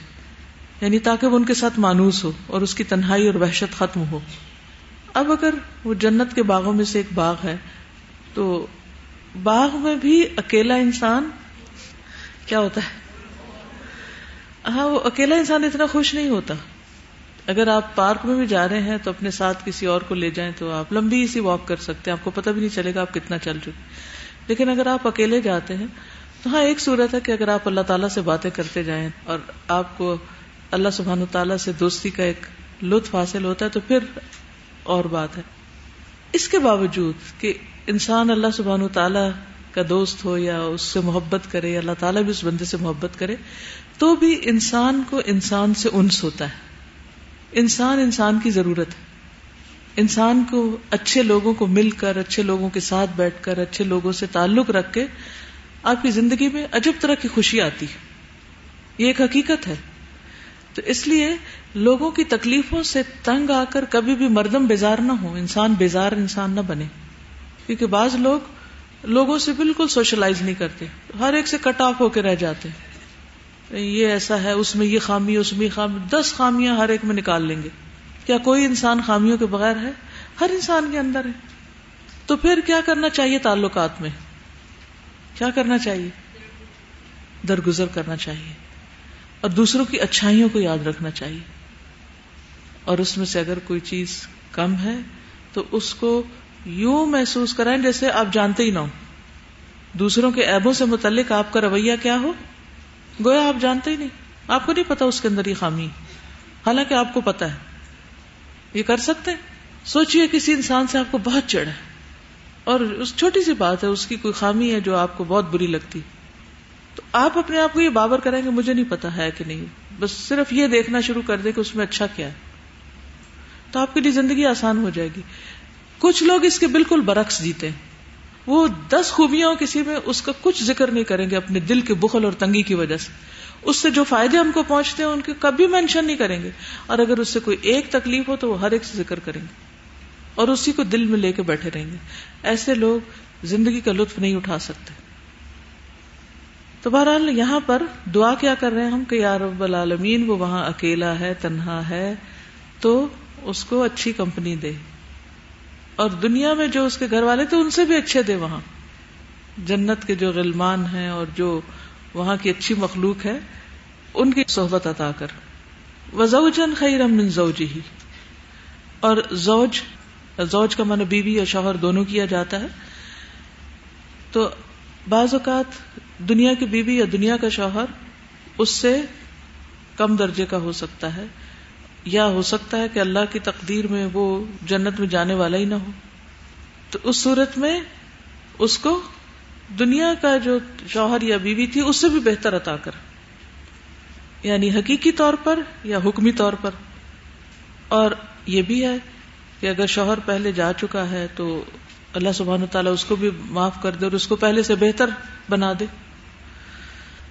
یعنی تاکہ وہ ان کے ساتھ مانوس ہو اور اس کی تنہائی اور وحشت ختم ہو۔ اب اگر وہ جنت کے باغوں میں سے ایک باغ ہے، تو باغ میں بھی اکیلا انسان کیا ہوتا ہے؟ ہاں وہ اکیلا انسان اتنا خوش نہیں ہوتا۔ اگر آپ پارک میں بھی جا رہے ہیں، تو اپنے ساتھ کسی اور کو لے جائیں تو آپ لمبی سی واک کر سکتے ہیں، آپ کو پتہ بھی نہیں چلے گا آپ کتنا چل چکے۔ لیکن اگر آپ اکیلے جاتے ہیں، تو ہاں ایک صورت ہے کہ اگر آپ اللہ تعالیٰ سے باتیں کرتے جائیں اور آپ کو اللہ سبحان تعالیٰ سے دوستی کا ایک لطف حاصل ہوتا ہے، تو پھر اور بات ہے۔ اس کے باوجود کہ انسان اللہ سبحان تعالیٰ کا دوست ہو یا اس سے محبت کرے یا اللہ تعالیٰ بھی اس بندے سے محبت کرے، تو بھی انسان کو انسان سے انس ہوتا ہے۔ انسان انسان کی ضرورت ہے۔ انسان کو اچھے لوگوں کو مل کر، اچھے لوگوں کے ساتھ بیٹھ کر، اچھے لوگوں سے تعلق رکھ کے آپ کی زندگی میں عجب طرح کی خوشی آتی ہے۔ یہ ایک حقیقت ہے۔ تو اس لیے لوگوں کی تکلیفوں سے تنگ آ کر کبھی بھی مردم بیزار نہ ہو انسان بیزار انسان نہ بنے۔ کیونکہ بعض لوگ لوگوں سے بالکل سوشلائز نہیں کرتے، ہر ایک سے کٹ آف ہو کے رہ جاتے یہ ایسا ہے، اس میں یہ خامی، اس میں یہ خامی، دس خامیاں ہر ایک میں نکال لیں گے۔ کیا کوئی انسان خامیوں کے بغیر ہے؟ ہر انسان کے اندر ہے۔ تو پھر کیا کرنا چاہیے تعلقات میں؟ کیا کرنا چاہیے؟ درگزر کرنا چاہیے۔ اور دوسروں کی اچھائیوں کو یاد رکھنا چاہیے۔ اور اس میں سے اگر کوئی چیز کم ہے، تو اس کو یوں محسوس کرائیں جیسے آپ جانتے ہی نہ ہو دوسروں کے ایبوں سے متعلق آپ کا رویہ کیا ہو؟ گویا آپ جانتے ہی نہیں۔ آپ کو نہیں پتا اس کے اندر یہ خامی۔ حالانکہ آپ کو پتا ہے۔ یہ کر سکتے سوچئے کسی انسان سے آپ کو بہت چڑھ ہے۔ اور اس چھوٹی سی بات ہے، اس کی کوئی خامی ہے جو آپ کو بہت بری لگتی۔ تو آپ اپنے آپ کو یہ بابر کریں کہ مجھے نہیں پتا ہے کہ نہیں۔ بس صرف یہ دیکھنا شروع کر دیں کہ اس میں اچھا کیا ہے۔ تو آپ کے لیے زندگی آسان ہو جائے گی۔ کچھ لوگ اس کے بالکل برعکس جیتے ہیں۔ وہ دس خوبیاں کسی میں اس کا کچھ ذکر نہیں کریں گے اپنے دل کے بخل اور تنگی کی وجہ سے۔ اس سے جو فائدے ہم کو پہنچتے ہیں، ان کے کبھی مینشن نہیں کریں گے۔ اور اگر اس سے کوئی ایک تکلیف ہو تو وہ ہر ایک سے ذکر کریں گے۔ اور اسی کو دل میں لے کے بیٹھے رہیں گے۔ ایسے لوگ زندگی کا لطف نہیں اٹھا سکتے۔ تو بہرحال یہاں پر دعا کیا کر رہے ہیں ہم کہ یا رب العالمین، وہ وہاں اکیلا ہے، تنہا ہے، تو اس کو اچھی کمپنی دے۔ اور دنیا میں جو اس کے گھر والے تھے، ان سے بھی اچھے دے وہاں۔ جنت کے جو غلمان ہیں اور جو وہاں کی اچھی مخلوق ہے، ان کی صحبت عطا کر۔ وزوجن خیر من زوجی ہی اور زوج زوج کا معنی بیوی اور شوہر دونوں کیا جاتا ہے۔ تو بعض اوقات دنیا کی بیوی یا دنیا کا شوہر اس سے کم درجے کا ہو سکتا ہے۔ یا ہو سکتا ہے کہ اللہ کی تقدیر میں وہ جنت میں جانے والا ہی نہ ہو۔ تو اس صورت میں اس کو دنیا کا جو شوہر یا بیوی تھی، اس سے بھی بہتر عطا کر۔ یعنی حقیقی طور پر یا حکمی طور پر۔ اور یہ بھی ہے کہ اگر شوہر پہلے جا چکا ہے تو اللہ سبحانہ تعالیٰ اس کو بھی معاف کر دے اور اس کو پہلے سے بہتر بنا دے۔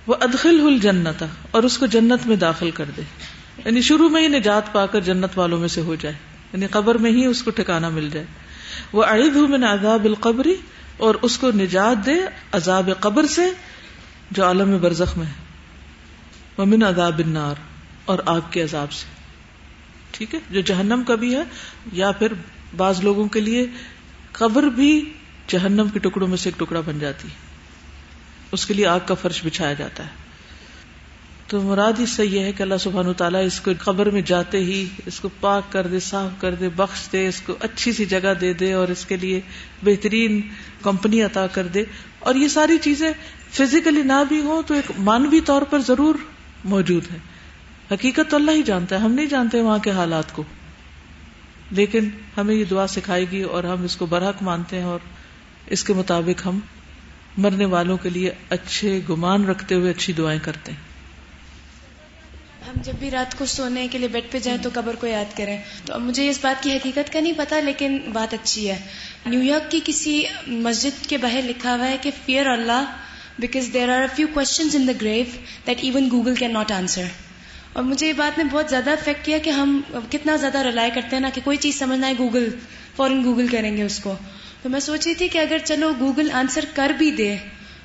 وہ ادخل ہل جنت اور اس کو جنت میں داخل کر دے۔ یعنی شروع میں ہی نجات پا کر جنت والوں میں سے ہو جائے۔ یعنی قبر میں ہی اس کو ٹھکانا مل جائے۔ وہ عید ہوں میں عذاب القبری اور اس کو نجات دے عذاب قبر سے جو عالم برزخ میں ہے۔ ممن عذاب النار اور آگ کے عذاب سے۔ ٹھیک ہے؟ جو جہنم کا بھی ہے یا پھر بعض لوگوں کے لیے قبر بھی جہنم کے ٹکڑوں میں سے ایک ٹکڑا بن جاتی ہے۔ اس کے لیے آگ کا فرش بچھایا جاتا ہے۔ تو مراد اس سے یہ ہے کہ اللہ سبحانہ تعالیٰ اس کو قبر میں جاتے ہی اس کو پاک کر دے، صاف کر دے، بخش دے، اس کو اچھی سی جگہ دے دے اور اس کے لیے بہترین کمپنی عطا کر دے۔ اور یہ ساری چیزیں فزیکلی نہ بھی ہوں تو ایک مانوی طور پر ضرور موجود ہے حقیقت تو اللہ ہی جانتا ہے، ہم نہیں جانتے وہاں کے حالات کو۔ لیکن ہمیں یہ دعا سکھائے گی اور ہم اس کو برحق مانتے ہیں اور اس کے مطابق ہم مرنے والوں کے لیے اچھے گمان رکھتے ہوئے اچھی دعائیں کرتے ہیں۔ ہم جب بھی رات کو سونے کے لیے بیڈ پہ جائیں تو قبر کو یاد کریں۔ تو اب مجھے اس بات کی حقیقت کا نہیں پتا لیکن بات اچھی ہے۔ نیو یارک کی کسی مسجد کے باہر لکھا ہوا ہے کہ fear Allah because there are few questions in the grave that even Google can not answer اور مجھے یہ بات نے بہت زیادہ افیکٹ کیا کہ ہم کتنا زیادہ ریلائی کرتے ہیں نا کہ کوئی چیز سمجھنا ہے گوگل فوراً گوگل کریں گے اس کو۔ تو میں سوچ رہی تھی کہ اگر چلو گوگل آنسر کر بھی دے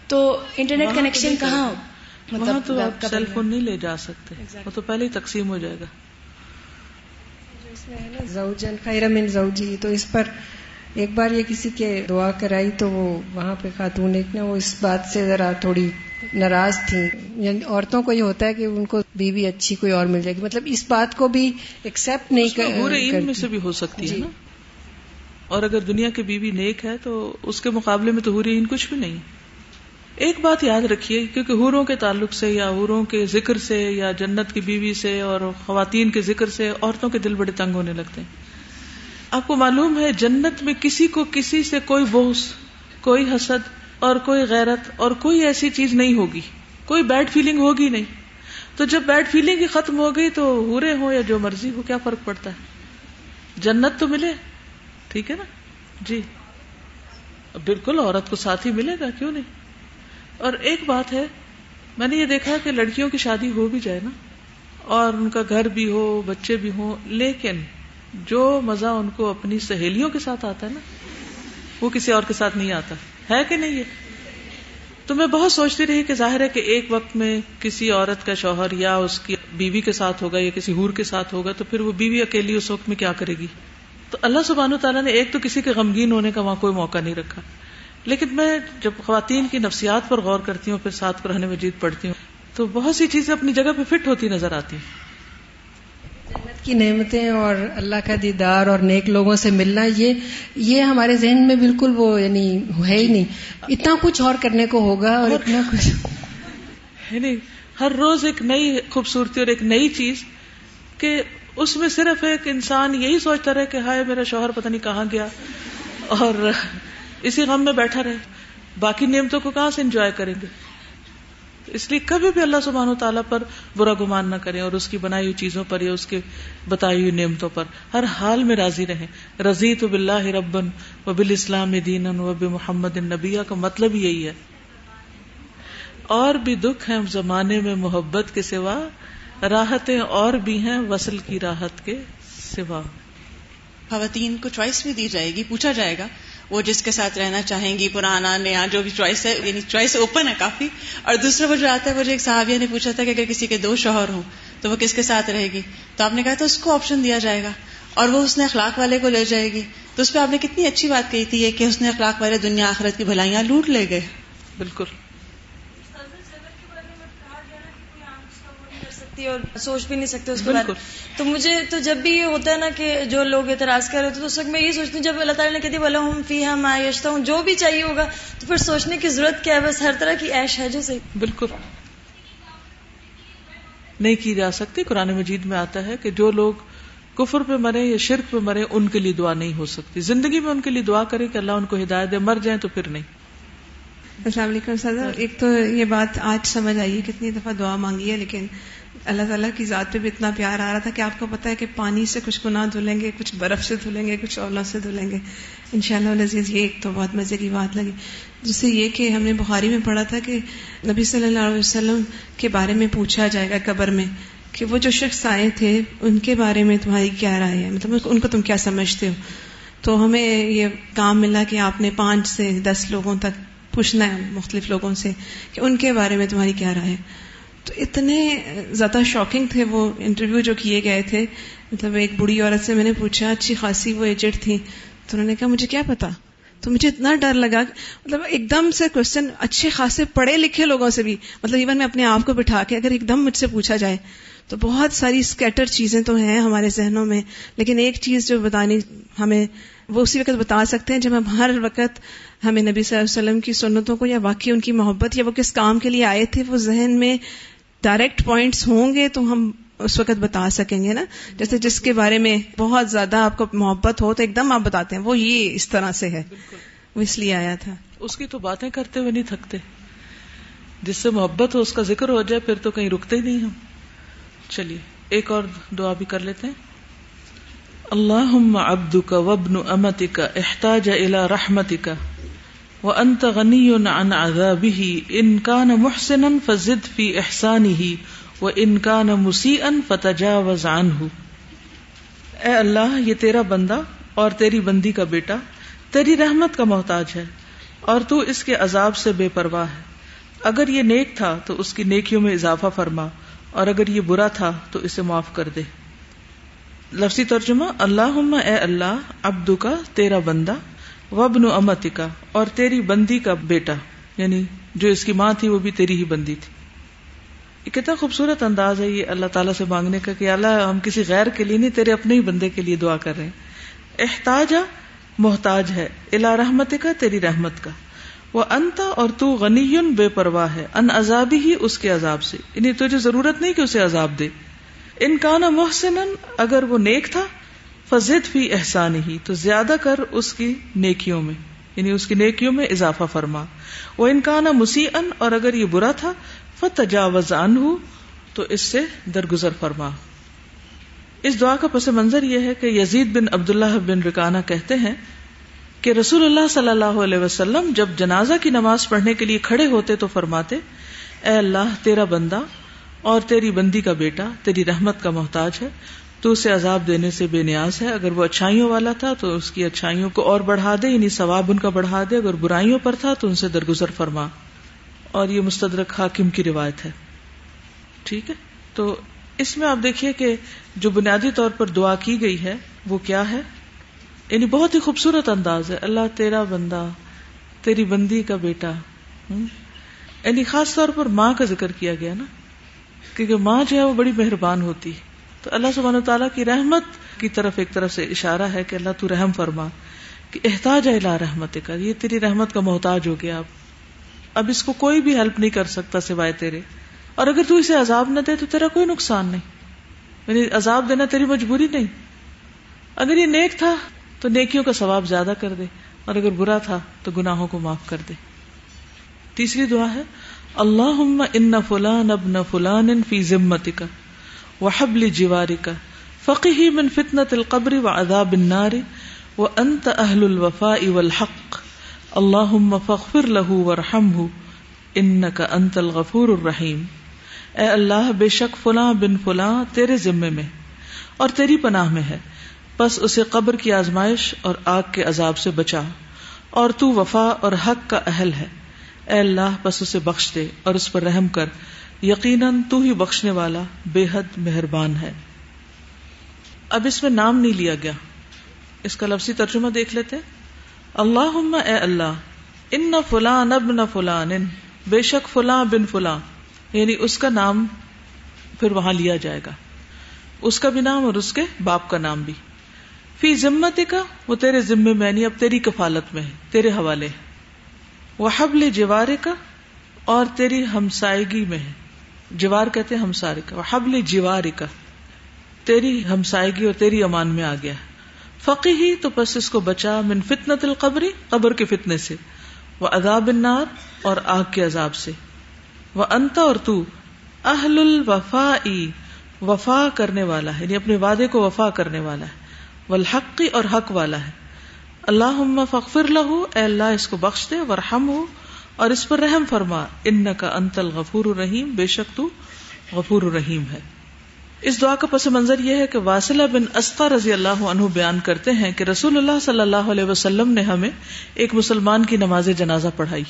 تو انٹرنیٹ کنیکشن کہاں وہاں تو آپ سیل؟ فون نہیں لے جا سکتے وہ تو پہلے ہی تقسیم ہو جائے گا زوجن خیر من زوجی تو اس پر ایک بار یہ کسی کے دعا کرائی تو وہ وہاں پہ خاتون ایک نا وہ اس بات سے ذرا تھوڑی ناراض تھی یعنی عورتوں کو یہ ہوتا ہے کہ ان کو بیوی اچھی کوئی اور مل جائے گی مطلب اس بات کو بھی ایکسپٹ نہیں کر-۔ میں سے بھی ہو سکتی ہے جی۔ نا اور اگر دنیا کی بیوی نیک ہے تو اس کے مقابلے میں تو حور عین کچھ بھی نہیں ایک بات یاد رکھیے، کیونکہ حوروں کے تعلق سے یا حوروں کے ذکر سے یا جنت کی بیوی سے اور خواتین کے ذکر سے عورتوں کے دل بڑے تنگ ہونے لگتے ہیں۔ آپ کو معلوم ہے، جنت میں کسی کو کسی سے کوئی بوس کوئی حسد اور کوئی غیرت اور کوئی ایسی چیز نہیں ہوگی۔ کوئی بیڈ فیلنگ ہوگی نہیں۔ تو جب بیڈ فیلنگ ہی ختم ہو گئی تو ہورے ہوں یا جو مرضی ہو، کیا فرق پڑتا ہے؟ جنت تو ملے، ٹھیک ہے نا؟ جی۔ بالکل، عورت کو ساتھ ہی ملے گا، کیوں نہیں؟ اور ایک بات ہے، میں نے یہ دیکھا کہ لڑکیوں کی شادی ہو بھی جائے نا، اور ان کا گھر بھی ہو، بچے بھی ہوں، لیکن جو مزہ ان کو اپنی سہیلیوں کے ساتھ آتا ہے نا، وہ کسی اور کے ساتھ نہیں آتا۔ ہے کہ نہیں یہ؟ تو میں بہت سوچتی رہی کہ ظاہر ہے کہ ایک وقت میں کسی عورت کا شوہر یا اس کی بیوی کے ساتھ ہوگا یا کسی ہور کے ساتھ ہوگا، تو پھر وہ بیوی اکیلی اس وقت میں کیا کرے گی؟ تو اللہ سبحانہ تعالیٰ نے ایک تو کسی کے غمگین ہونے کا وہاں کوئی موقع نہیں رکھا۔ لیکن میں جب خواتین کی نفسیات پر غور کرتی ہوں پھر ساتھ قرآن مجید پڑھتی ہوں تو بہت سی چیزیں اپنی جگہ پہ فٹ ہوتی نظر آتی ہیں۔ جنت کی نعمتیں اور اللہ کا دیدار اور نیک لوگوں سے ملنا یہ یہ ہمارے ذہن میں بالکل وہ یعنی ہے ہی نہیں۔ اتنا کچھ اور کرنے کو ہوگا اور اتنا کچھ۔ یعنی ہر روز ایک نئی خوبصورتی اور ایک نئی چیز کہ اس میں صرف ایک انسان یہی سوچتا رہے کہ ہائے میرا شوہر پتہ نہیں کہاں گیا اور اسی غم میں بیٹھا رہے۔ باقی نعمتوں کو کہاں سے انجوائے کریں گے؟ اس لیے کبھی بھی اللہ سبحانہ و تعالیٰ پر برا گمان نہ کریں اور اس کی بنائی ہوئی چیزوں پر یا اس کے بتائی ہوئی نعمتوں پر۔ ہر حال میں راضی رہیں۔ رضی تو بلّہ ربن و بال اسلام دین و بے محمد نبیہ کا مطلب یہی ہے۔ اور بھی دکھ ہیں زمانے میں محبت کے سوا۔ راحتیں اور بھی ہیں وصل کی راحت کے سوا۔ خواتین کو چوائس بھی دی جائے گی، پوچھا جائے گا وہ جس کے ساتھ رہنا چاہیں گی، پرانا، نیا، جو بھی چوائس ہے یعنی چوائس اوپن ہے کافی۔ اور دوسرا وہ جو آتا ہے، وہ جو ایک صحابیہ نے پوچھا تھا کہ اگر کسی کے دو شوہر ہوں، تو وہ کس کے ساتھ رہے گی؟ تو آپ نے کہا تھا، اس کو آپشن دیا جائے گا۔ اور وہ اس نے اخلاق والے کو لے جائے گی۔ تو اس پہ آپ نے کتنی اچھی بات کہی تھی یہ کہ اس نے اخلاق والے دنیا آخرت کی بھلائیاں لوٹ لے گئے۔ بالکل۔ سکتی اور سوچ بھی نہیں سکتے اس کے میں۔ تو مجھے تو جب بھی یہ ہوتا ہے نا کہ جو لوگ اعتراض کر رہے ہوتے تو اس وقت میں یہی سوچتی ہوں جب اللہ تعالیٰ نے کہتی بلا ہوں فی ہم یشتا ہوں جو بھی چاہیے ہوگا تو پھر سوچنے کی ضرورت کیا ہے؟ بس ہر طرح کی عیش ہے جو صحیح بالکل۔ نہیں کی جا سکتی۔ قرآن مجید میں آتا ہے کہ جو لوگ کفر پہ مرے یا شرک پہ مرے ان کے لیے دعا نہیں ہو سکتی۔ زندگی میں ان کے لیے دعا کرے کہ اللہ ان کو ہدایت دے مر جائیں تو پھر نہیں۔ السلام علیکم سر ایک تو یہ بات آج سمجھ آئی ہے کتنی دفعہ دعا مانگی ہے لیکن اللہ تعالیٰ کی ذات پہ بھی اتنا پیار آ رہا تھا کہ آپ کو پتا ہے کہ پانی سے کچھ گناہ دھلیں گے، کچھ برف سے دھلیں گے، کچھ اولوں سے دھلیں گے۔ ان شاء اللہ عزیز، یہ ایک تو بہت مزے کی بات لگی۔ جس سے یہ کہ ہم نے بخاری میں پڑھا تھا کہ نبی صلی اللہ علیہ وسلم کے بارے میں پوچھا جائے گا قبر میں کہ وہ جو شخص آئے تھے، ان کے بارے میں تمہاری کیا رائے ہے؟ مطلب ان کو تم کیا سمجھتے ہو؟ تو ہمیں یہ کام ملا کہ آپ نے پانچ سے دس لوگوں تک پوچھنا ہے، مختلف لوگوں سے کہ ان کے بارے میں تمہاری کیا رائے ہے۔ تو اتنے زیادہ شاکنگ تھے وہ انٹرویو جو کیے گئے تھے۔ مطلب ایک بڑی عورت سے میں نے پوچھا، اچھی خاصی وہ ایجڈ تھی۔ تو انہوں نے کہا، مجھے کیا پتا؟ تو مجھے اتنا ڈر لگا مطلب ایک دم سے کوشچن اچھے خاصے پڑھے لکھے لوگوں سے بھی مطلب ایون میں اپنے آپ کو بٹھا کے اگر ایک دم مجھ سے پوچھا جائے تو بہت ساری اسکیٹر چیزیں تو ہیں ہمارے ذہنوں میں۔ لیکن ایک چیز جو بتانی ہمیں، وہ اسی وقت بتا سکتے ہیں جب ہم ہر وقت ہمیں نبی صلی اللہ علیہ وسلم کی سنتوں کو یا واقعی ان کی محبت یا وہ کس کام کے لیے آئے تھے، وہ ذہن میں ڈائریکٹ پوائنٹس ہوں گے تو ہم اس وقت بتا سکیں گے نا؟ جیسے جس کے بارے میں بہت زیادہ آپ کو محبت ہو تو ایک دم آپ بتاتے ہیں، وہ یہ اس طرح سے ہے۔ وہ اس لیے آیا تھا۔ اس کی تو باتیں کرتے ہوئے نہیں تھکتے۔ جس سے محبت ہو اس کا ذکر ہو جائے، پھر تو کہیں رکتے ہی نہیں ہم۔ چلیے، ایک اور دعا بھی کر لیتے ہیں۔ اللہ ابد کا وبن امت کا احتاج الا رحمتی کا وہ انت غنی عن عذابه. ان كان محسنا فزد في احسانه وان كان مسيئا فتجاوز عنه. اے اللہ، یہ تیرا بندہ اور تیری بندی کا بیٹا، تیری رحمت کا محتاج ہے اور تو اس کے عذاب سے بے پرواہ ہے۔ اگر یہ نیک تھا تو اس کی نیکیوں میں اضافہ فرما، اور اگر یہ برا تھا تو اسے معاف کر دے۔ لفظی ترجمہ اللہ اے اللہ ابدو کا تیرا بندہ وبن امت کا اور تیری بندی کا بیٹا۔ یعنی جو اس کی ماں تھی، وہ بھی تیری ہی بندی تھی۔ یہ کتنا خوبصورت انداز ہے یہ اللہ تعالیٰ سے مانگنے کا کہ اللہ، ہم کسی غیر کے لیے نہیں، تیرے اپنے ہی بندے کے لیے دعا کر رہے ہیں۔ احتاج محتاج ہے الا رحمت کا تیری رحمت کا۔ وہ انتا اور تو غنی بے پرواہ ہے۔ ان عذابی ہی اس کے عذاب سے۔ یعنی تجھے ضرورت نہیں کہ اسے عذاب دے۔ ان کا نا محسن اگر وہ نیک تھا فضد فی احسان ہی تو زیادہ کر اس کی نیکیوں میں یعنی اس کی نیکیوں میں اضافہ فرما۔ وہ ان کا نا مسیح اور اگر یہ برا تھا، فتجاوز ان ہو تو اس سے درگزر فرما۔ اس دعا کا پس منظر یہ ہے کہ یزید بن عبداللہ بن رکانا کہتے ہیں کہ رسول اللہ صلی اللہ علیہ وسلم جب جنازہ کی نماز پڑھنے کے لیے کھڑے ہوتے تو فرماتے، اے اللہ، تیرا بندہ اور تیری بندی کا بیٹا، تیری رحمت کا محتاج ہے تو اسے عذاب دینے سے بے نیاز ہے۔ اگر وہ اچھائیوں والا تھا تو اس کی اچھائیوں کو اور بڑھا دے یعنی ثواب ان کا بڑھا دے۔ اگر برائیوں پر تھا تو ان سے درگزر فرما۔ اور یہ مستدرک حاکم کی روایت ہے۔ ٹھیک ہے؟ تو اس میں آپ دیکھیے کہ جو بنیادی طور پر دعا کی گئی ہے، وہ کیا ہے؟ یعنی بہت ہی خوبصورت انداز ہے۔ اللہ تیرا بندہ، تیری بندی کا بیٹا۔ یعنی خاص طور پر ماں کا ذکر کیا گیا نا، کیونکہ ماں جو ہے وہ بڑی مہربان ہوتی ہے۔ تو اللہ سبحانہ تعالیٰ کی رحمت کی طرف ایک طرف سے اشارہ ہے کہ اللہ تو رحم فرما کہ احتاج ہے اللہ رحمت کا یہ تیری رحمت کا محتاج ہو گیا اب۔ اب اس کو کوئی بھی ہیلپ نہیں کر سکتا سوائے تیرے۔ اور اگر تو اسے عذاب نہ دے تو تیرا کوئی نقصان نہیں۔ یعنی عذاب دینا تیری مجبوری نہیں۔ اگر یہ نیک تھا تو نیکیوں کا ثواب زیادہ کر دے، اور اگر برا تھا تو گناہوں کو معاف کر دے۔ تیسری دعا ہے اللہ ان فلان ابن فلان فی ذمتی کا وہ حبلی جیواری کا فقی من فتنت القبری و اداب النار و انت اہل الوفا والحق. اللہ فخر لہو ورحم ان کا انت الغفور الرحیم. اے اللہ، بے شک فلاں بن فلاں تیرے ذمے میں اور تیری پناہ میں ہے۔ بس اسے قبر کی آزمائش اور آگ کے عذاب سے بچا، اور تو وفا اور حق کا اہل ہے۔ اے اللہ بس اسے بخش دے اور اس پر رحم کر۔ یقیناً تو ہی بخشنے والا بے حد مہربان ہے۔ اب اس میں نام نہیں لیا گیا۔ اس کا لفظی ترجمہ دیکھ لیتے۔ اللہ اے اللہ، ان نہ فلاں نب نہ فلان، بے شک فلاں بن فلاں یعنی اس کا نام پھر وہاں لیا جائے گا۔ اس کا بھی نام اور اس کے باپ کا نام بھی۔ فی ذمت کا وہ تیرے ذمے میں نہیں، اب تیری کفالت میں ہے، تیرے حوالے وہ حبل جوار کا اور تیری ہمسائگی میں ہے۔ جوار کہتے ہمسارے کا حبل جوار کا، تیری ہمسائگی اور تیری امان میں آ گیا۔ فقی ہی تو بس اس کو بچا من فتنت القبری قبر کے فتنے سے۔ وہ عذاب النار اور آگ کے عذاب سے۔ وہ انت اور تو اہل الوفا وفا کرنے والا ہے یعنی اپنے وعدے کو وفا کرنے والا ہے۔ والحقی اور حق والا ہے۔ اللہ فخر لہو، اے اللہ اس کو بخش دے ورحم ہو اور اس پر رحم فرما ان کا انتل غفور الرحیم، بے شک تو غفور الرحیم ہے۔ اس دعا کا پس منظر یہ ہے کہ واسلہ بن اسقا رضی اللہ عنہ بیان کرتے ہیں کہ رسول اللہ صلی اللہ علیہ وسلم نے ہمیں ایک مسلمان کی نماز جنازہ پڑھائی۔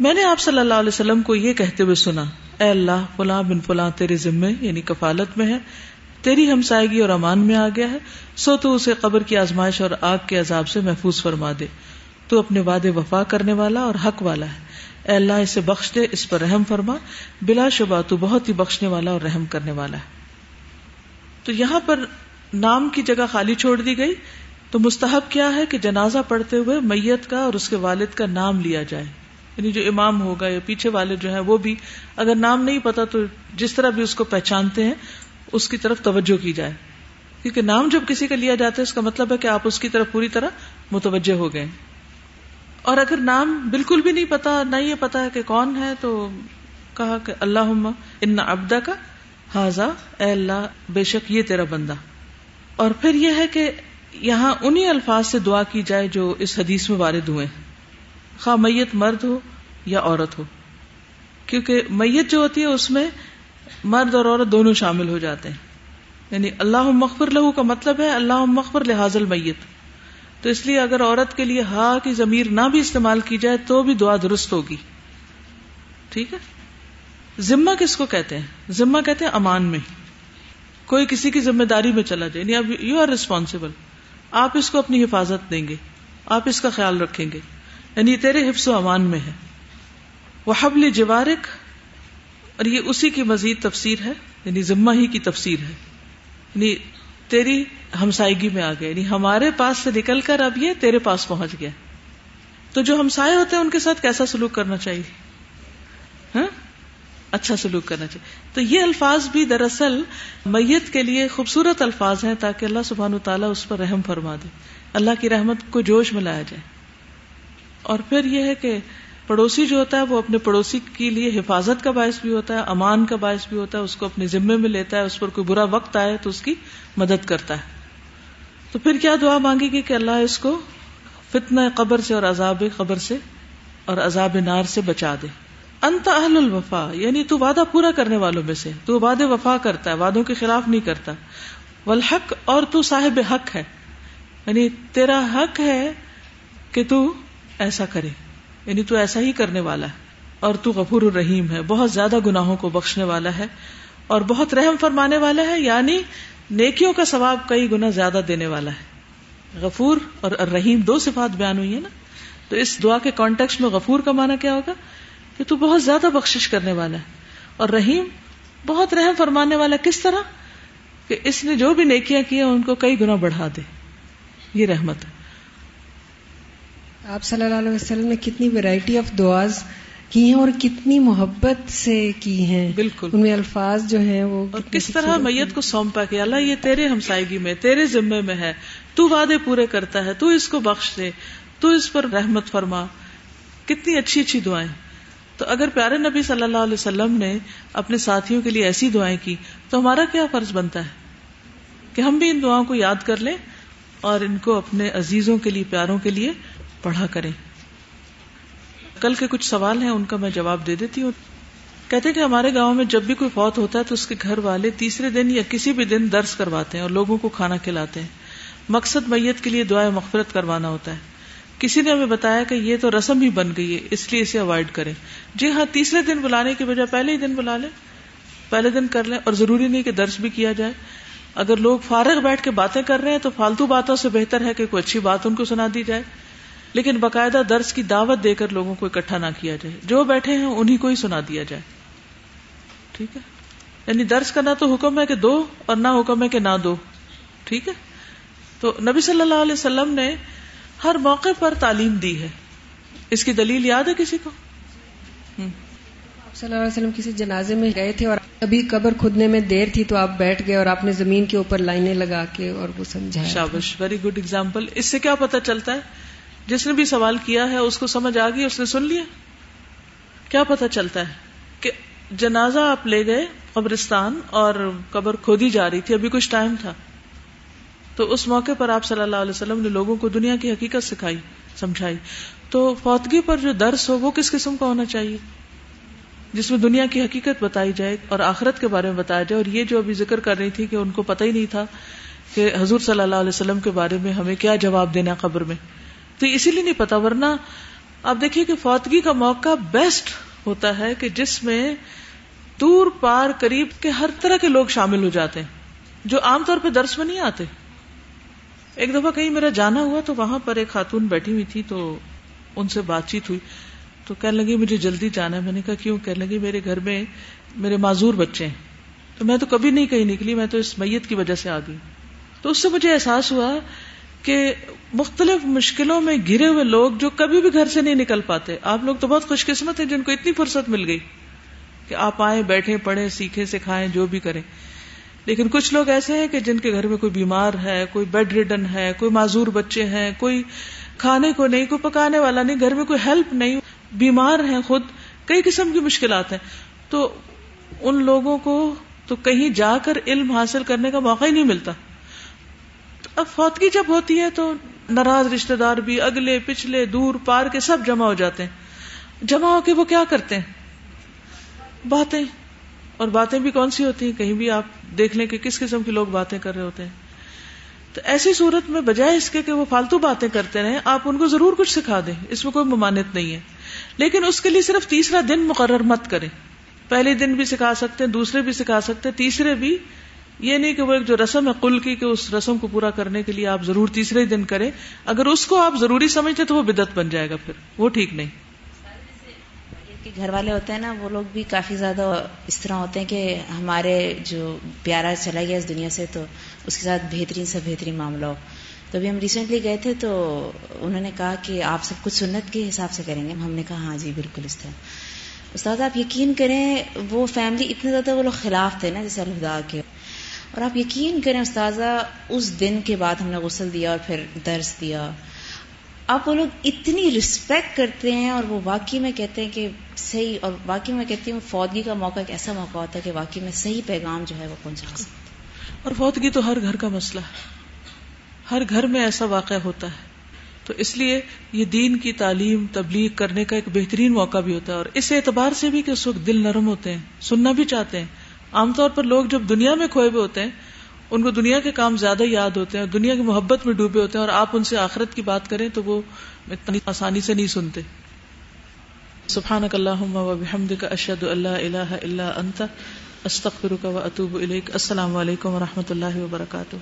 میں نے آپ صلی اللہ علیہ وسلم کو یہ کہتے ہوئے سنا، اے اللہ، فلاں بن فلاں تیرے ذمے یعنی کفالت میں ہے، تیری ہمسائگی اور امان میں آ گیا ہے، سو تو اسے قبر کی آزمائش اور آگ کے عذاب سے محفوظ فرما دے۔ تو اپنے وعدے وفا کرنے والا اور حق والا ہے۔ اے اللہ، اسے بخش دے، اس پر رحم فرما۔ بلا شبہ تو بہت ہی بخشنے والا اور رحم کرنے والا ہے۔ تو یہاں پر نام کی جگہ خالی چھوڑ دی گئی۔ تو مستحب کیا ہے کہ جنازہ پڑھتے ہوئے میت کا اور اس کے والد کا نام لیا جائے۔ یعنی جو امام ہوگا یا پیچھے والے جو ہیں وہ بھی اگر نام نہیں پتا تو جس طرح بھی اس کو پہچانتے ہیں، اس کی طرف توجہ کی جائے۔ کیونکہ نام جب کسی کا لیا جاتا ہے، اس کا مطلب ہے کہ آپ اس کی طرف پوری طرح متوجہ ہو گئے۔ اور اگر نام بالکل بھی نہیں پتا، نہ یہ پتا ہے کہ کون ہے، تو کہا کہ اللہ ان ابدا کا حاضا اے اللہ، بے شک یہ تیرا بندہ۔ اور پھر یہ ہے کہ یہاں انہی الفاظ سے دعا کی جائے جو اس حدیث میں وارد ہوئے خواہ میت مرد ہو یا عورت ہو۔ کیونکہ میت جو ہوتی ہے، اس میں مرد اور عورت دونوں شامل ہو جاتے ہیں۔ یعنی اللہ مغفر لہو کا مطلب ہے اللہ مغفر لحاظ المیت۔ تو اس لیے اگر عورت کے لیے ہا کی ضمیر نہ بھی استعمال کی جائے تو بھی دعا درست ہوگی۔ ٹھیک ہے؟ ذمہ کس کو کہتے ہیں؟ ذمہ کہتے ہیں امان میں۔ کوئی کسی کی ذمہ داری میں چلا جائے یعنی اب یو آر ریسپانسبل آپ اس کو اپنی حفاظت دیں گے۔ آپ اس کا خیال رکھیں گے۔ یعنی تیرے حفظ و امان میں ہے۔ وہ حبل جوارک۔ اور یہ اسی کی مزید تفسیر ہے یعنی ذمہ ہی کی تفسیر ہے۔ یعنی تیری ہمسائیگی میں آ گیا یعنی ہمارے پاس سے نکل کر اب یہ تیرے پاس پہنچ گیا۔ تو جو ہمسائے ہوتے ہیں، ان کے ساتھ کیسا سلوک کرنا چاہیے؟ ہاں؟ اچھا سلوک کرنا چاہیے۔ تو یہ الفاظ بھی دراصل میت کے لیے خوبصورت الفاظ ہیں تاکہ اللہ سبحان و تعالیٰ اس پر رحم فرما دے۔ اللہ کی رحمت کو جوش میں لایا جائے۔ اور پھر یہ ہے کہ پڑوسی جو ہوتا ہے وہ اپنے پڑوسی کے لیے حفاظت کا باعث بھی ہوتا ہے، امان کا باعث بھی ہوتا ہے، اس کو اپنے ذمے میں لیتا ہے، اس پر کوئی برا وقت آئے تو اس کی مدد کرتا ہے۔ تو پھر کیا دعا مانگے گی کہ اللہ اس کو فتنہ قبر سے اور عذاب قبر سے اور عذاب نار سے بچا دے۔ انت اہل الوفا یعنی تو وعدہ پورا کرنے والوں میں سے، تو وعدے وفا کرتا ہے، وعدوں کے خلاف نہیں کرتا۔ والحق، اور تو صاحب حق ہے۔ یعنی تیرا حق ہے کہ تو ایسا کرے۔ یعنی تو ایسا ہی کرنے والا ہے اور تو غفور الرحیم ہے، بہت زیادہ گناہوں کو بخشنے والا ہے اور بہت رحم فرمانے والا ہے یعنی نیکیوں کا ثواب کئی گنا زیادہ دینے والا ہے۔ غفور اور رحیم دو صفات بیان ہوئی ہے نا؟ تو اس دعا کے کانٹیکس میں غفور کا معنی کیا ہوگا؟ کہ تو بہت زیادہ بخشش کرنے والا ہے۔ اور رحیم بہت رحم فرمانے والا کس طرح؟ کہ اس نے جو بھی نیکیاں کی ان کو کئی گنا بڑھا دے۔ یہ رحمت ہے۔ آپ صلی اللہ علیہ وسلم نے کتنی ویرائٹی آف دعاز کی ہیں اور کتنی محبت سے کی ہیں۔ بالکل۔ ان میں الفاظ جو ہیں وہ اور کس طرح میت کو سونپا کہ اللہ یہ تیرے ہمسائیگی میں تیرے ذمے میں ہے۔ تو وعدے پورے کرتا ہے تو اس کو بخش دے تو اس پر رحمت فرما۔ کتنی اچھی اچھی دعائیں۔ تو اگر پیارے نبی صلی اللہ علیہ وسلم نے اپنے ساتھیوں کے لیے ایسی دعائیں کی تو ہمارا کیا فرض بنتا ہے؟ کہ ہم بھی ان دعاؤں کو یاد کر لیں اور ان کو اپنے عزیزوں کے لیے پیاروں کے لیے پڑھا کریں۔ کل کے کچھ سوال ہیں، ان کا میں جواب دے دیتی ہوں۔ کہتے کہ ہمارے گاؤں میں جب بھی کوئی فوت ہوتا ہے تو اس کے گھر والے تیسرے دن یا کسی بھی دن درس کرواتے ہیں اور لوگوں کو کھانا کھلاتے ہیں۔ مقصد میت کے لیے دعائیں مغفرت کروانا ہوتا ہے۔ کسی نے ہمیں بتایا کہ یہ تو رسم ہی بن گئی ہے، اس لیے اسے اوائڈ کریں۔ جی ہاں تیسرے دن بلانے کی بجائے پہلے ہی دن بلا لیں۔ پہلے دن کر لیں، اور ضروری نہیں کہ درس بھی کیا جائے۔ اگر لوگ فارغ بیٹھ کے باتیں کر رہے ہیں تو فالتو باتوں سے بہتر ہے کہ کوئی اچھی بات ان کو سنا دی جائے۔ لیکن باقاعدہ درس کی دعوت دے کر لوگوں کو اکٹھا نہ کیا جائے۔ جو بیٹھے ہیں انہیں کو ہی سنا دیا جائے۔ ٹھیک ہے؟ یعنی درس کا نہ تو حکم ہے کہ دو اور نہ حکم ہے کہ نہ دو۔ ٹھیک ہے؟ تو نبی صلی اللہ علیہ وسلم نے ہر موقع پر تعلیم دی ہے۔ اس کی دلیل یاد ہے کسی کو؟ صلی اللہ علیہ وسلم کسی جنازے میں گئے تھے اور ابھی قبر کھدنے میں دیر تھی تو آپ بیٹھ گئے اور آپ نے زمین کے اوپر لائنیں لگا کے اور وہ سمجھا شابش ویری گڈ اگزامپل اس سے کیا پتا چلتا ہے؟ جس نے بھی سوال کیا ہے، اس کو سمجھ آ گئی، اس نے سن لیا۔ کیا پتا چلتا ہے کہ جنازہ آپ لے گئے قبرستان اور قبر کھودی جا رہی تھی، ابھی کچھ ٹائم تھا۔ تو اس موقع پر آپ صلی اللہ علیہ وسلم نے لوگوں کو دنیا کی حقیقت سکھائی، سمجھائی۔ تو فوتگی پر جو درس ہو، وہ کس قسم کا ہونا چاہیے؟ جس میں دنیا کی حقیقت بتائی جائے اور آخرت کے بارے میں بتایا جائے۔ اور یہ جو ابھی ذکر کر رہی تھی کہ ان کو پتہ ہی نہیں تھا کہ حضور صلی اللہ علیہ وسلم کے بارے میں ہمیں کیا جواب دینا قبر میں۔ تو اسی لیے نہیں پتا، ورنہ آپ دیکھیے کہ فوتگی کا موقع بیسٹ ہوتا ہے کہ جس میں دور پار قریب کے ہر طرح کے لوگ شامل ہو جاتے ہیں، جو عام طور پہ درس میں نہیں آتے۔ ایک دفعہ کہیں میرا جانا ہوا تو وہاں پر ایک خاتون بیٹھی ہوئی تھی تو ان سے بات چیت ہوئی۔ تو کہنے لگی، مجھے جلدی جانا ہے۔ میں نے کہا، کیوں؟ کہنے لگی، میرے گھر میں میرے معذور بچے ہیں۔ تو میں تو کبھی نہیں کہیں نکلی، میں تو اس میت کی وجہ سے آ گئی۔ تو اس سے مجھے احساس ہوا کہ مختلف مشکلوں میں گرے ہوئے لوگ جو کبھی بھی گھر سے نہیں نکل پاتے۔ آپ لوگ تو بہت خوش قسمت ہیں جن کو اتنی فرصت مل گئی کہ آپ آئیں بیٹھے پڑھیں، سیکھیں، سکھائیں، جو بھی کریں۔ لیکن کچھ لوگ ایسے ہیں کہ جن کے گھر میں کوئی بیمار ہے، کوئی بیڈ ریڈن ہے، کوئی معذور بچے ہیں، کوئی کھانے کو نہیں، کوئی پکانے والا نہیں، گھر میں کوئی ہیلپ نہیں۔ بیمار ہیں خود، کئی قسم کی مشکلات ہیں۔ تو ان لوگوں کو تو کہیں جا کر علم حاصل کرنے کا موقع ہی نہیں ملتا۔ اب فوتگی جب ہوتی ہے تو ناراض رشتے دار بھی، اگلے، پچھلے، دور، پار کے سب جمع ہو جاتے ہیں۔ جمع ہو کے وہ کیا کرتے ہیں؟ باتیں۔ اور باتیں بھی کون سی ہوتی ہیں؟ کہیں بھی آپ دیکھ لیں کہ کس قسم کے لوگ باتیں کر رہے ہوتے ہیں۔ تو ایسی صورت میں بجائے اس کے کہ وہ فالتو باتیں کرتے رہے آپ ان کو ضرور کچھ سکھا دیں۔ اس میں کوئی ممانت نہیں ہے۔ لیکن اس کے لیے صرف تیسرا دن مقرر مت کریں۔ پہلے دن بھی سکھا سکتے ہیں، دوسرے بھی سکھا سکتے ہیں، تیسرے بھی یہ نہیں کہ وہ ایک جو رسم ہے کل کی کہ اس رسم کو پورا کرنے کے لیے آپ ضرور تیسرے دن کریں اگر اس کو آپ ضروری سمجھتے تو وہ بدت بن جائے گا پھر وہ ٹھیک نہیں گھر والے ہوتے ہیں نا، وہ لوگ بھی کافی زیادہ اس طرح ہوتے ہیں کہ ہمارے جو پیارا چلا گیا اس دنیا سے تو اس کے ساتھ بہترین سے بہترین معاملہ ہو۔ تو ابھی ہم ریسنٹلی گئے تھے تو انہوں نے کہا کہ آپ سب کچھ سنت کے حساب سے کریں گے۔ ہم نے کہا ہاں جی بالکل اس طرح۔ استاد، آپ یقین کریں وہ فیملی اتنے زیادہ وہ لوگ خلاف تھے نا، جیسے الہدا کے۔ اور آپ یقین کریں استاذہ، اس دن کے بعد ہم نے غسل دیا اور پھر درس دیا۔ آپ وہ لوگ اتنی رسپیکٹ کرتے ہیں اور وہ واقعی میں کہتے ہیں کہ صحیح، اور واقعی میں کہتی ہوں فوتگی کا موقع ایک ایسا موقع ہوتا ہے کہ واقعی میں صحیح پیغام جو ہے وہ پہنچا سکتا اور فوتگی تو ہر گھر کا مسئلہ ہے۔ ہر گھر میں ایسا واقع ہوتا ہے۔ تو اس لیے یہ دین کی تعلیم، تبلیغ کرنے کا ایک بہترین موقع بھی ہوتا ہے۔ اور اس اعتبار سے بھی کہ اس وقت دل نرم ہوتے ہیں، سننا بھی چاہتے ہیں۔ عام طور پر لوگ جب دنیا میں کھوئے ہوئے ہوتے ہیں، ان کو دنیا کے کام زیادہ یاد ہوتے ہیں دنیا کی محبت میں ڈوبے ہوتے ہیں اور آپ ان سے آخرت کی بات کریں تو وہ اتنی آسانی سے نہیں سنتے۔ سبحان کا اشد اللہ اللہ اللہ انت استخر کا اطوب السلام علیکم و رحمۃ اللہ وبرکاتہ۔